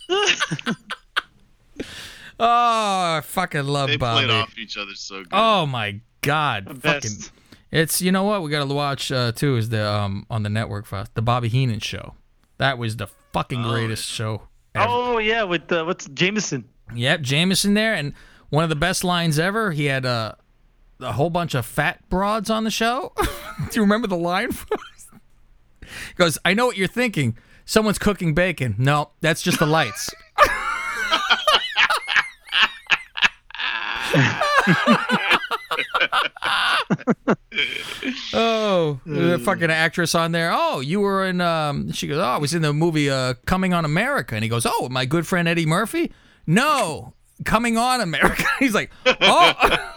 oh, I fucking love They Bobby. played off each other so good. Oh my god, best. fucking! It's you know what we got to watch uh, too is the um on the network fast the Bobby Heenan show. That was the fucking greatest show. Ever. Oh yeah, with uh, what's Jameson? Yep, Jameson there, and one of the best lines ever. He had uh, a whole bunch of fat broads on the show. Do you remember the line? he goes, "I know what you're thinking. Someone's cooking bacon. No, that's just the lights." oh, the fucking actress on there. Oh, you were in. Um, she goes, "Oh, I was in the movie uh, Coming on America," and he goes, "Oh, my good friend Eddie Murphy." No, Coming on America. He's like, "Oh."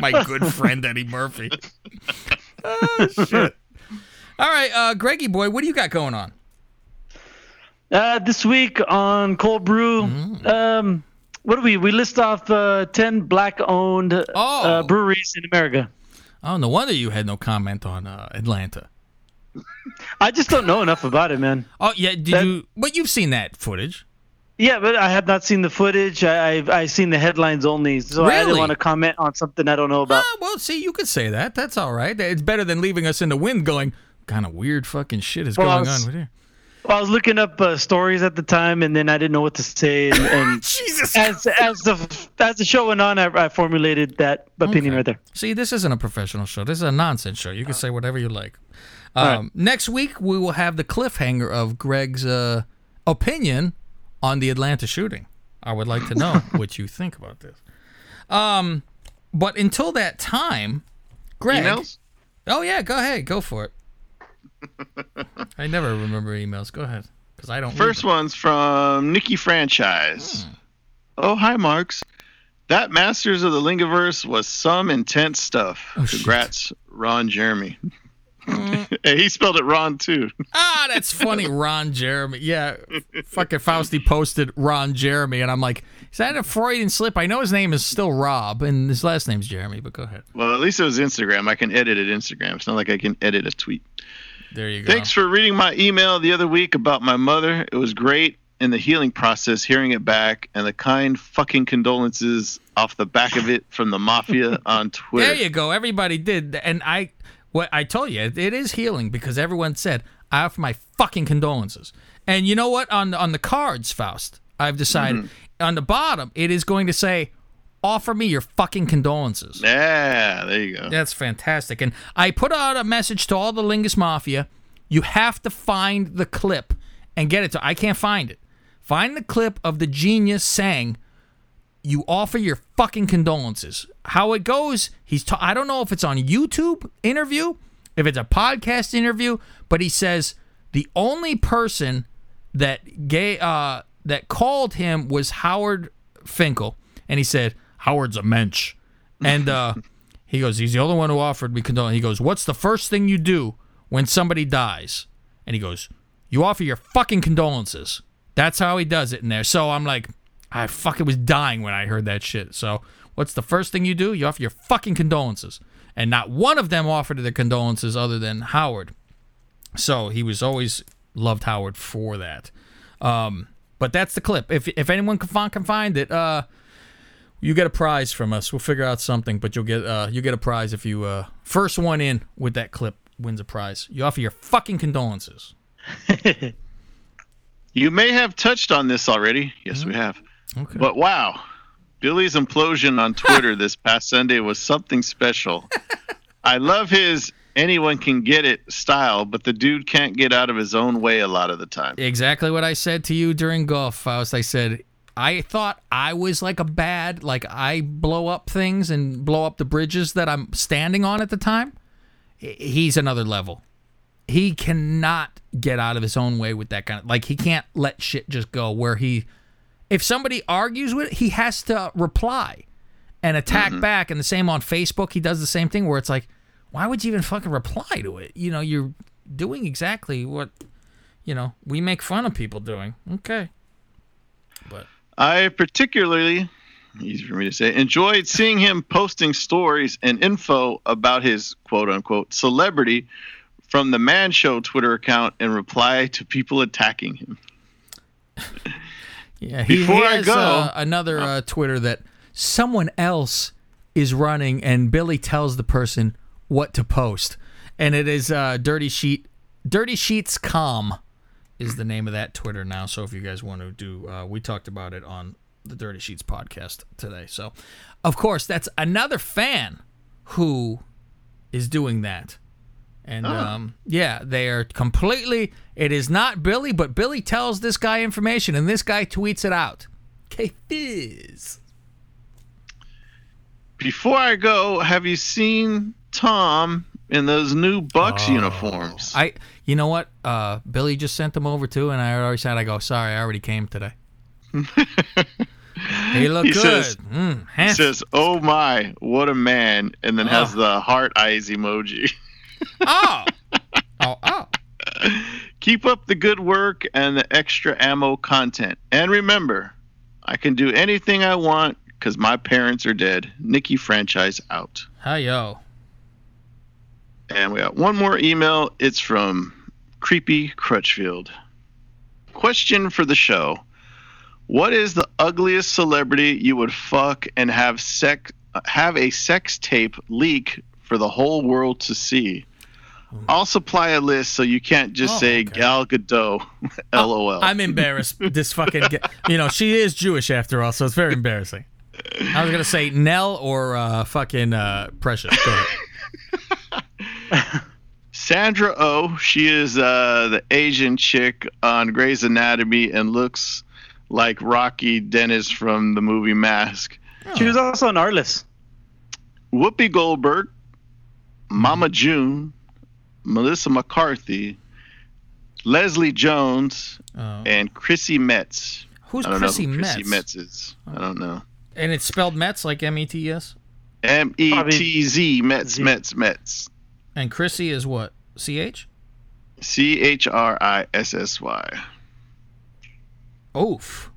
My good friend Eddie Murphy. oh, shit. All right, uh, Greggy boy, what do you got going on? Uh, this week on Cold Brew, Mm. um, what do we we list off uh, ten black-owned Oh. uh, breweries in America? Oh, no wonder you had no comment on uh, Atlanta. I just don't know enough about it, man. Oh, yeah, did That- you? But you've seen that footage. Yeah, but I have not seen the footage. I, I've I seen the headlines only, so I Really? didn't want to comment on something I don't know about. Ah, well, see, you could say that. That's all right. It's better than leaving us in the wind going, kind of weird fucking shit is Well, going was- on with here. Well, I was looking up uh, stories at the time, and then I didn't know what to say. And, and Jesus, as as the as the show went on, I, I formulated that opinion Okay. right there. See, this isn't a professional show. This is a nonsense show. You can say whatever you like. Um, right. Next week, we will have the cliffhanger of Greg's uh, opinion on the Atlanta shooting. I would like to know what you think about this. Um, but until that time, Greg. Emails? Oh yeah, go ahead, go for it. I never remember emails. Go ahead, because I don't. First one's from Nikki Franchise. Oh, hi, Marks. That Masters of the Lingiverse was some intense stuff. Oh, Congrats, Ron Jeremy. hey, he spelled it Ron too. Ah, that's funny, Ron Jeremy. Yeah, fucking Fausty posted Ron Jeremy, and I'm like, is that a Freudian slip? I know his name is still Rob, and his last name's Jeremy, but go ahead. Well, at least it was Instagram. I can edit it Instagram. It's not like I can edit a tweet. There you go. Thanks for reading my email the other week about my mother. It was great in the healing process hearing it back and the kind fucking condolences off the back of it from the mafia on Twitter. There you go. Everybody did, and I, what I told you, it is healing because everyone said I offer my fucking condolences. And you know what? On on the cards, Faust, I've decided mm-hmm. on the bottom it is going to say, "Offer me your fucking condolences." Yeah, there you go. That's fantastic. And I put out a message to all the Lingus Mafia. You have to find the clip and get it to. I can't find it. Find the clip of the genius saying, "You offer your fucking condolences." How it goes? He's. Ta- I don't know if it's on YouTube interview, if it's a podcast interview, but he says the only person that gay uh, that called him was Howard Finkel, and he said Howard's a mensch, and uh, he goes, he's the only one who offered me condolences. He goes, what's the first thing you do when somebody dies? And he goes, you offer your fucking condolences. That's how he does it in there. So I'm like, I fucking was dying when I heard that shit. So what's the first thing you do? You offer your fucking condolences. And not one of them offered their condolences other than Howard. So he was always loved Howard for that. Um, but that's the clip. If if anyone can find, can find it, uh, you get a prize from us. We'll figure out something, but you'll get uh, you get a prize if you uh, first one in with that clip wins a prize. You offer your fucking condolences. You may have touched on this already. Yes, we have. Okay. But wow, Billy's implosion on Twitter this past Sunday was something special. I love his anyone can get it style, but the dude can't get out of his own way a lot of the time. Exactly what I said to you during golf, Faust. I said I thought I was like a bad, like I blow up things and blow up the bridges that I'm standing on at the time. He's another level. He cannot get out of his own way with that kind of like he can't let shit just go where he if somebody argues with it, he has to reply and attack mm-hmm. back and the same on Facebook he does the same thing where it's like why would you even fucking reply to it? You know, you're doing exactly what you know, we make fun of people doing. Okay. But I particularly, easy for me to say, enjoyed seeing him posting stories and info about his quote unquote celebrity from the Man Show Twitter account in reply to people attacking him. Yeah, he, Before he I go- uh, another uh, Twitter that someone else is running, and Billy tells the person what to post, and it is uh, Dirty Sheet, Dirty Sheets Com, is the name of that Twitter now. So if you guys want to do, uh, we talked about it on the Dirty Sheets podcast today. So, of course, that's another fan who is doing that. And um, yeah, they are completely. It is not Billy, but Billy tells this guy information, and this guy tweets it out. Okay, fizz. Before I go, have you seen Tom in those new Bucs uniforms? I, you know what? Uh, Billy just sent them over too, and I already said, I go, sorry, I already came today. he look He good. says- mm, He says, "Oh my, what a man!" and then has Oh. the heart eyes emoji. oh, oh, oh. Keep up the good work and the extra ammo content. And remember, I can do anything I want because my parents are dead. Nikki franchise out. Hi yo. And we got one more email. It's from Creepy Crutchfield. Question for the show: What is the ugliest celebrity you would fuck and have sex have a sex tape leak for the whole world to see? I'll supply a list so you can't just Oh, say Gal Gadot. LOL. I'm embarrassed. This fucking, you know, she is Jewish after all, so it's very embarrassing. I was gonna say Nell or uh, fucking uh, Precious. Go ahead. Sandra Oh, she is uh, the Asian chick on Grey's Anatomy and looks like Rocky Dennis from the movie Mask. She was also on Arliss. Whoopi Goldberg, Mama June, Melissa McCarthy, Leslie Jones, Oh. and Chrissy Metz. Who's I don't know Chrissy who Chrissy Metz? Metz is. I don't know. And it's spelled Mets like M E T E S. M E T Z Metz Metz Metz. And Chrissy is what? C H? C H R I S S Y. Oof.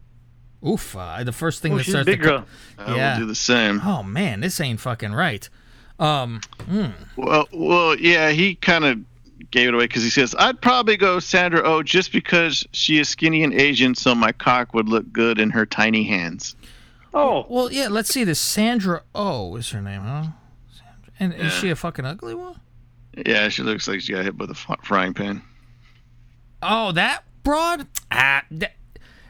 Oof. Uh, the first thing Oh, that she's a starts big to co- girl. I will do the same. Oh man, this ain't fucking right. Um. hmm. Well, well, yeah, he kind of gave it away because he says I'd probably go Sandra Oh just because she is skinny and Asian, so my cock would look good in her tiny hands. Oh. Well, yeah. Let's see. This Sandra O is her name, huh? Sandra. And is she a fucking ugly one? Yeah, she looks like she got hit with a frying pan. Oh, that broad? Ah, that,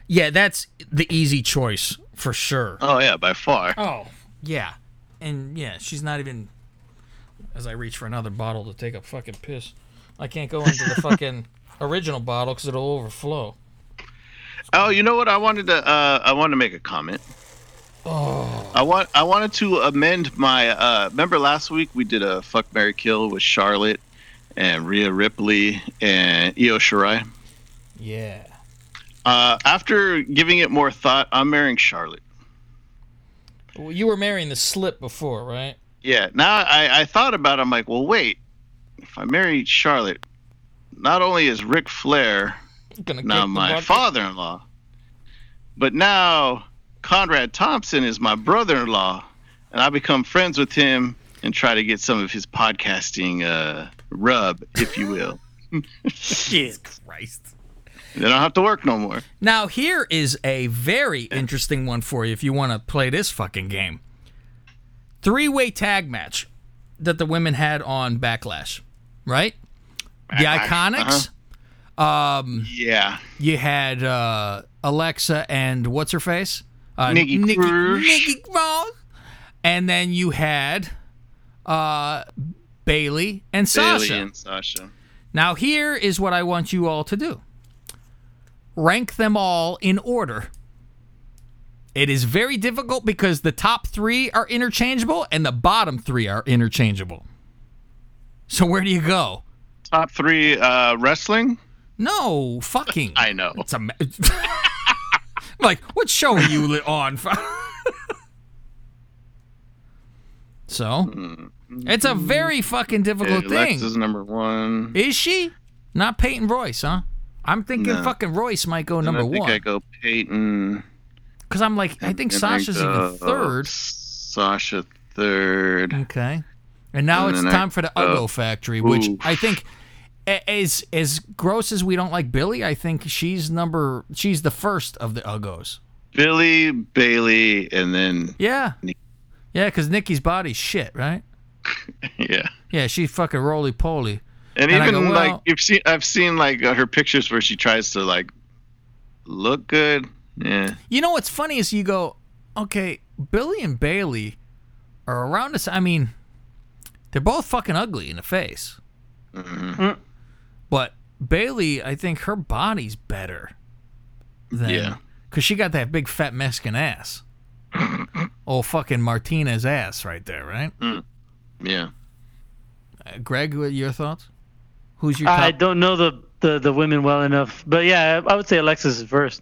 yeah. That's the easy choice for sure. Oh yeah, by far. Oh, yeah. And yeah, she's not even. As I reach for another bottle to take a fucking piss, I can't go into the fucking original bottle because it'll overflow. Oh, you know what? I wanted to. Uh, I wanted to make a comment. Oh. I want. I wanted to amend my. Uh, remember last week we did a fuck Mary kill with Charlotte and Rhea Ripley and Io Shirai. Yeah. Uh, after giving it more thought, I'm marrying Charlotte. Well, you were marrying the slip before, right? Yeah. Now I, I thought about. it. I'm like, well, wait. If I marry Charlotte, not only is Ric Flair now my father-in-law, but now Conrad Thompson is my brother-in-law, and I become friends with him and try to get some of his podcasting uh, rub, if you will. Shit. Christ. They don't have to work no more. Now here is a very interesting one for you if you want to play this fucking game. Three-way tag match that the women had on Backlash, right? The Iconics. Um, yeah. You had uh, Alexa and what's her face? Uh, Nikki Cross. Nikki Cross. And then you had uh, Bayley and Sasha. Bayley and Sasha. Now, here is what I want you all to do rank them all in order. It is very difficult because the top three are interchangeable and the bottom three are interchangeable. So, where do you go? Top three uh, wrestling? No, fucking. I know. It's a. like, what show are you on? so, it's a mm-hmm. very fucking difficult Yeah, thing. is number one. Is she? Not Peyton Royce, huh? I'm thinking No. fucking Royce might go number I think one. I go Peyton. Because I'm like, I think Sasha's even third. Sasha third. Okay. And now And it's then I time for the go- Uggo Factory, which Ooh. I think, as as gross as we don't like Billie, I think she's number she's the first of the Uggos. Billie, Bayley, and then Yeah. Yeah, because Nikki's body's shit, right? yeah. Yeah, she's fucking roly poly. And, And even go, like you've seen, I've seen like uh, her pictures where she tries to like look good. Yeah. You know what's funny is you go, okay, Billie and Bayley are around us. I mean, they're both fucking ugly in the face. Mm-hmm. But Bayley, I think her body's better. Than, Yeah. Because she got that big fat Mexican ass. oh, fucking Martinez ass right there, right? Mm. Yeah. Uh, Greg, what your thoughts? Who's your I don't know the, the, the women well enough, but yeah, I would say Alexis is first.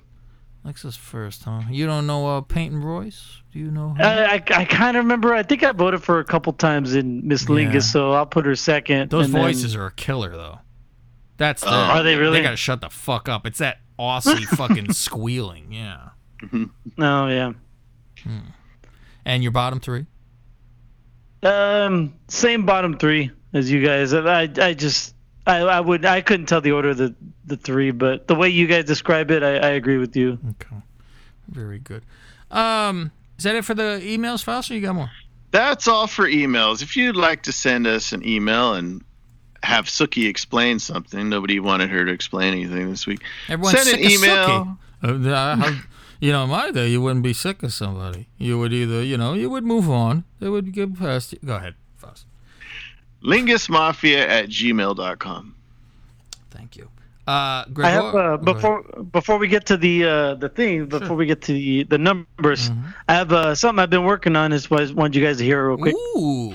Alexis first, huh? You don't know uh, Peyton Royce? Do you know her? I, I, I kind of remember. I think I voted for her a couple times in Miss Lingus, Yeah. so I'll put her second. Those and then- voices are a killer, though. That's the, Oh, are they really? They gotta shut the fuck up. It's that Aussie fucking squealing, yeah. Oh yeah. And your bottom three? Um, same bottom three as you guys. I I just I, I would I couldn't tell the order of the the three, but the way you guys describe it, I, I agree with you. Okay. Very good. Um, is that it for the emails, Faust, or you got more? That's all for emails. If you'd like to send us an email and have Suki explain something, nobody wanted her to explain anything this week. Everyone's send sick an email. Suki. Uh, uh, how- you know, in my day, you wouldn't be sick of somebody. You would either, you know, you would move on. They would get past you. Go ahead, Faust. Lingusmafia at gmail.com. Thank you. Uh, I have uh, before before we get to the uh, the thing before we get to the, the numbers, Mm-hmm. I have uh, something I've been working on. Is what I wanted you guys to hear real quick. Ooh.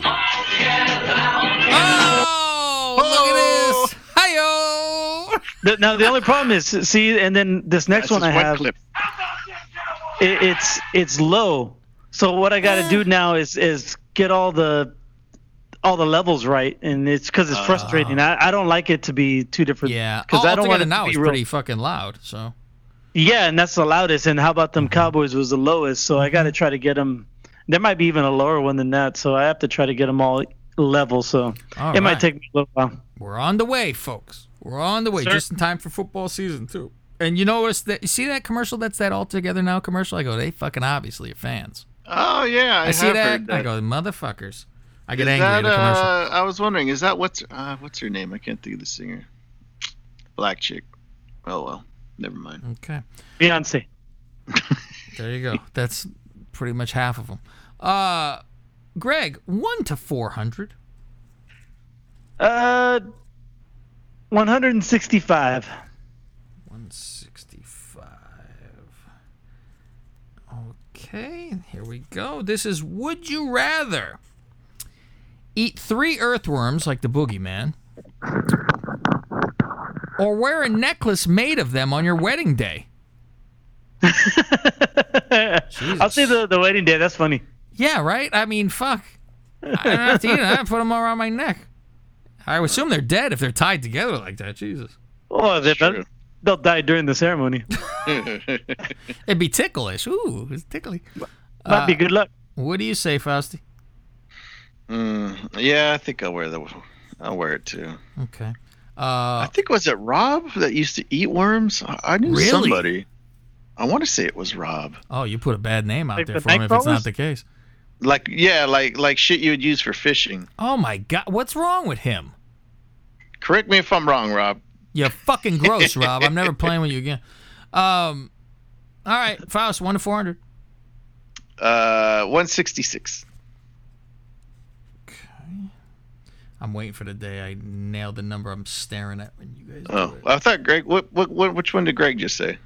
The, now the only problem is see, and then this next That's one I have, clip. it, it's it's low. So what I got to do now is is get all the all the levels right, and it's because it's frustrating. I, I don't like it to be two different. Yeah. because I don't want Altogether it to now be it's real- pretty fucking loud, so. Yeah, and that's the loudest. And how about them Mm-hmm. Cowboys was the lowest? So I got to try to get them. There might be even a lower one than that. So I have to try to get them all level, so All it might take me a little while. We're on the way, folks. We're on the way, Sir. just in time for football season too. And you notice that you see that commercial? That's that all together now commercial. I go, they fucking obviously are fans. Oh yeah, I, I, see that. that. I go, motherfuckers. I get Is angry that, at a commercial. Uh, I was wondering, is that what's uh, what's her name? I can't think of the singer. Black chick. Oh well, never mind. Okay. Beyonce. There you go. That's pretty much half of them. Uh, Greg, one to four hundred. Uh, 165. One sixty-five. Okay, here we go. This is Would you rather eat three earthworms like the boogeyman, or wear a necklace made of them on your wedding day? I'll say the, the wedding day. That's funny. Yeah, right. I mean, fuck. I don't have to eat it. I put them around my neck. I assume they're dead if they're tied together like that. Jesus. Oh, they, they'll, they'll die during the ceremony. It'd be ticklish. Ooh, it's tickly. Might be good luck. What do you say, Fausty? Mm, yeah, I think I'll wear the. I'll wear it too. Okay. Uh, I think was it Rob that used to eat worms? I I knew Really? somebody. I want to say it was Rob. Oh, you put a bad name out Like there the for him if it's not the case. Like yeah, like like shit you would use for fishing. Oh my god, what's wrong with him? Correct me if I'm wrong, Rob. You're fucking gross, Rob. I'm never playing with you again. Um, all right, Faust, one to four hundred. Uh, 166. Okay. I'm waiting for the day I nailed the number I'm staring at when you guys Oh. I thought Greg. What, what what which one did Greg just say?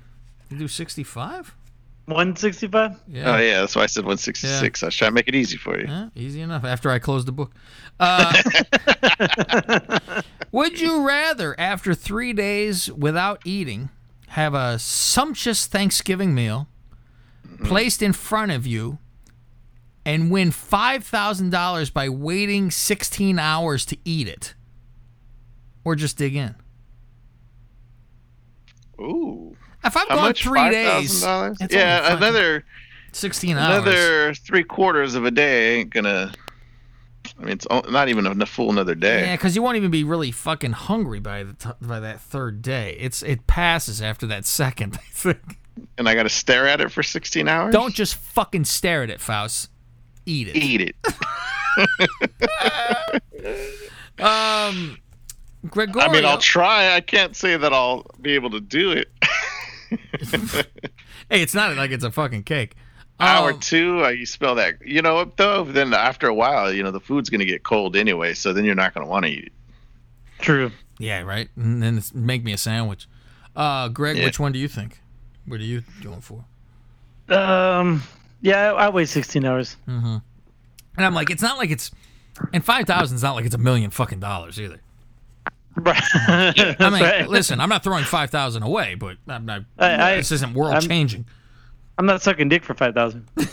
You do 65? 165? Yeah. Oh yeah, that's why I said 166. I was trying to make it easy for you. Yeah, easy enough. After I close the book. Uh, would you rather, after three days without eating, have a sumptuous Thanksgiving meal placed in front of you and win $5,000 by waiting 16 hours to eat it? Or just dig in? Ooh. If I've How gone much? three days, $5,000? it's Yeah, fucking another 16 hours. another three quarters of a day ain't gonna. I mean, it's not even a full another day. Yeah, because you won't even be really fucking hungry by the t- by that third day. It's it passes after that second. I think. And I got to stare at it for 16 hours. Don't just fucking stare at it, Faust. Eat it. eat it. Um, Gregorio. I mean, I'll try. I can't say that I'll be able to do it. hey, it's not like it's a fucking cake. Hour Um, two, uh, you smell that. You know though? Then after a while, you know the food's gonna get cold anyway, so then you're not gonna want to eat it. True. Yeah, right. And then it's, make me a sandwich. Uh, Greg, Yeah. which one do you think? What are you going for? Um, yeah, I, I wait 16 hours. Mm-hmm. And I'm like, it's not like it's, and five thousand is not like it's a million fucking dollars either. Right. I mean, right. listen, I'm not throwing five thousand away, but I'm not. I- I- this isn't world I'm- changing. I'm not sucking dick for 5,000. We're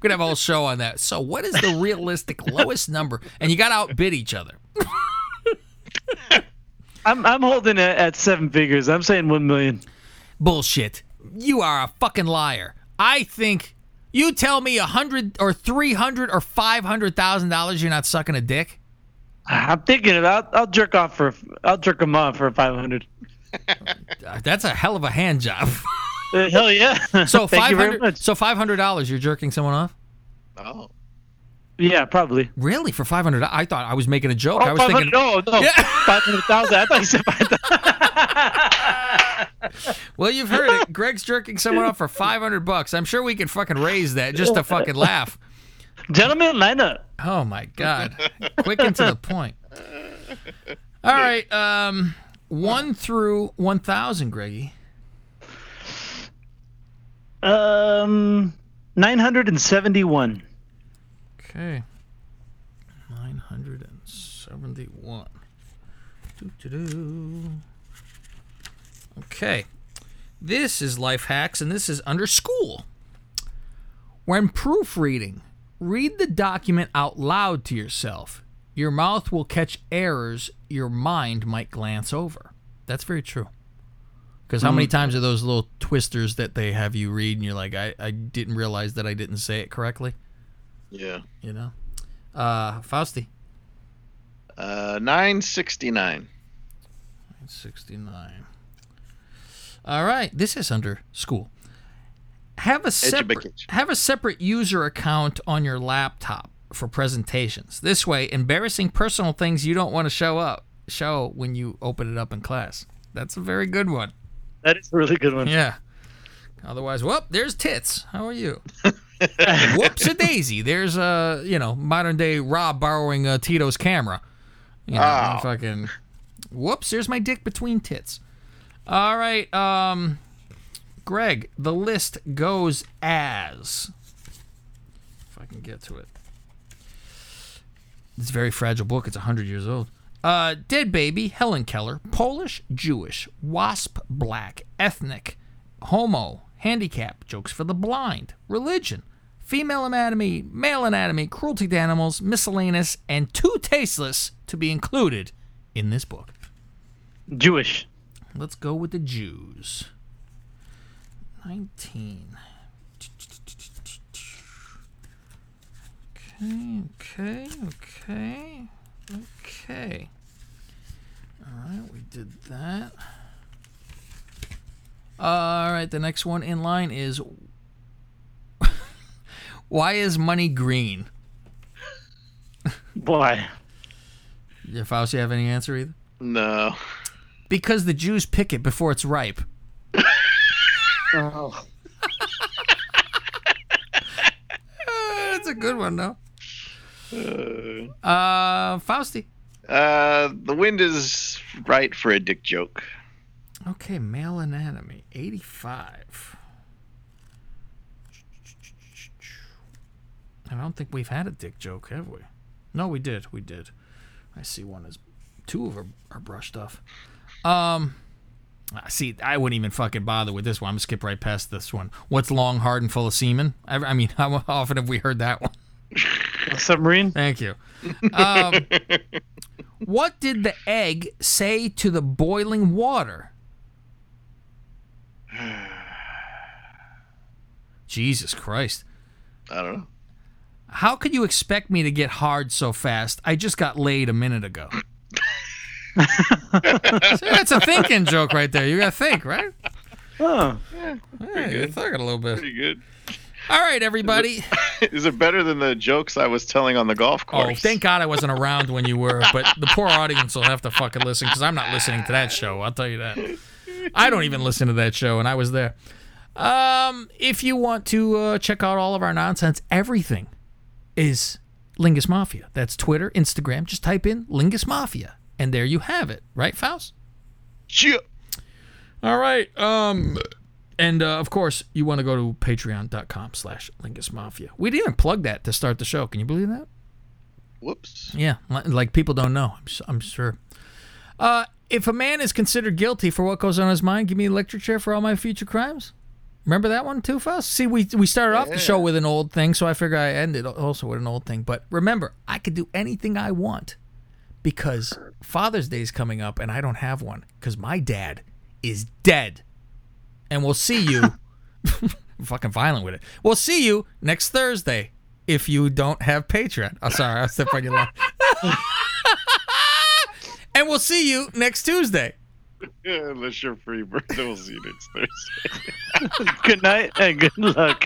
gonna have a whole show on that. So, what is the realistic lowest number? And you got to outbid each other. I'm I'm holding it at seven figures. I'm saying 1 million. Bullshit. You are a fucking liar. I think you tell me a hundred or three hundred or five hundred thousand dollars. You're not sucking a dick. I'm thinking about. I'll jerk off for. I'll jerk them off for 500. Uh, That's a hell of a hand job. Uh, hell yeah. So Thank five you very hundred. much. So five hundred dollars. You're jerking someone off. Oh. Yeah, probably. Really? For five hundred? I thought I was making a joke. Oh, I was thinking. no, no, Yeah. 500,000. I thought you said 5,000. Well, you've heard it. Greg's jerking someone off for five hundred bucks. I'm sure we can fucking raise that just to fucking laugh. Gentlemen, line up. Oh my god! Quick and to the point. All right, um, one through one thousand, Greggy. Um, 971. Okay. Nine hundred and seventy-one. Doo-doo-doo. Okay. This is life hacks, and this is under school. When proofreading, read the document out loud to yourself. Your mouth will catch errors your mind might glance over. That's very true. Because how many Mm. times are those little twisters that they have you read and you're like, I, I didn't realize that I didn't say it correctly? Yeah. You know? Uh, Fausti. Uh, nine sixty nine. 69. All right, this is under school. Have a separate have a separate user account on your laptop for presentations. This way, embarrassing personal things you don't want to show up show when you open it up in class. That's a very good one. That is a really good one. Yeah. Otherwise, whoop, there's tits. How are you? Whoops a daisy. There's uh, you know, modern day Rob borrowing uh, Tito's camera. You know, Oh. fucking whoops, there's my dick between tits. All right, um Greg, the list goes as if I can get to it. It's a very fragile book. It's 100 years old. Uh, Dead Baby, Helen Keller, Polish, Jewish, Wasp, Black, Ethnic, Homo, Handicap, Jokes for the Blind, Religion, Female Anatomy, Male Anatomy, Cruelty to Animals, Miscellaneous, and Too Tasteless to be included in this book. Jewish. Let's go with the Jews. 19. Okay, okay, okay, okay. All right, we did that. All right, the next one in line is why is money green? Why? Yeah, Faust, you have any answer either? No. Because the Jews pick it before it's ripe. Oh. That's a good one, though. Uh, Fausti. Uh, the wind is right for a dick joke. Okay, male anatomy, 85. I don't think we've had a dick joke, have we? No, we did. We did. I see one is two of them are brushed off. Um, I see. I wouldn't even fucking bother with this one. I'm gonna skip right past this one. What's long, hard, and full of semen? I, I mean, how often have we heard that one? A submarine. Thank you. Um, what did the egg say to the boiling water? Jesus Christ. I don't know. How could you expect me to get hard so fast? I just got laid a minute ago. See, that's a thinking joke right there. You got to think, right? Oh. Yeah, you're thinking a little bit. Pretty good. All right, everybody. Is it better than the jokes I was telling on the golf course? Oh, course? thank God I wasn't around when you were, but the poor audience will have to fucking listen because I'm not listening to that show. I'll tell you that. I don't even listen to that show, and I was there. Um, if you want to uh, check out all of our nonsense, everything is Lingus Mafia. That's Twitter, Instagram. Just type in Lingus Mafia, and there you have it. Right, Faust? Yeah. All right. Um, and uh, of course, you want to go to patreon.com slash Lingus Mafia. We didn't even plug that to start the show. Can you believe that? Whoops. Yeah, like people don't know. I'm, sure. Uh, if a man is considered guilty for what goes on in his mind, give me an electric chair for all my future crimes. Remember that one too, Faust? See, we we started off the show with an old thing, so I figure I ended also with an old thing. But remember, I could do anything I want because Father's Day is coming up, and I don't have one because my dad is dead. And we'll see you. I'm fucking violent with it. We'll see you next Thursday if you don't have Patreon. Oh, sorry, I stepped on your line. and we'll see you next Tuesday. Unless you're free, Bert, we'll see you next Thursday. good night and good luck.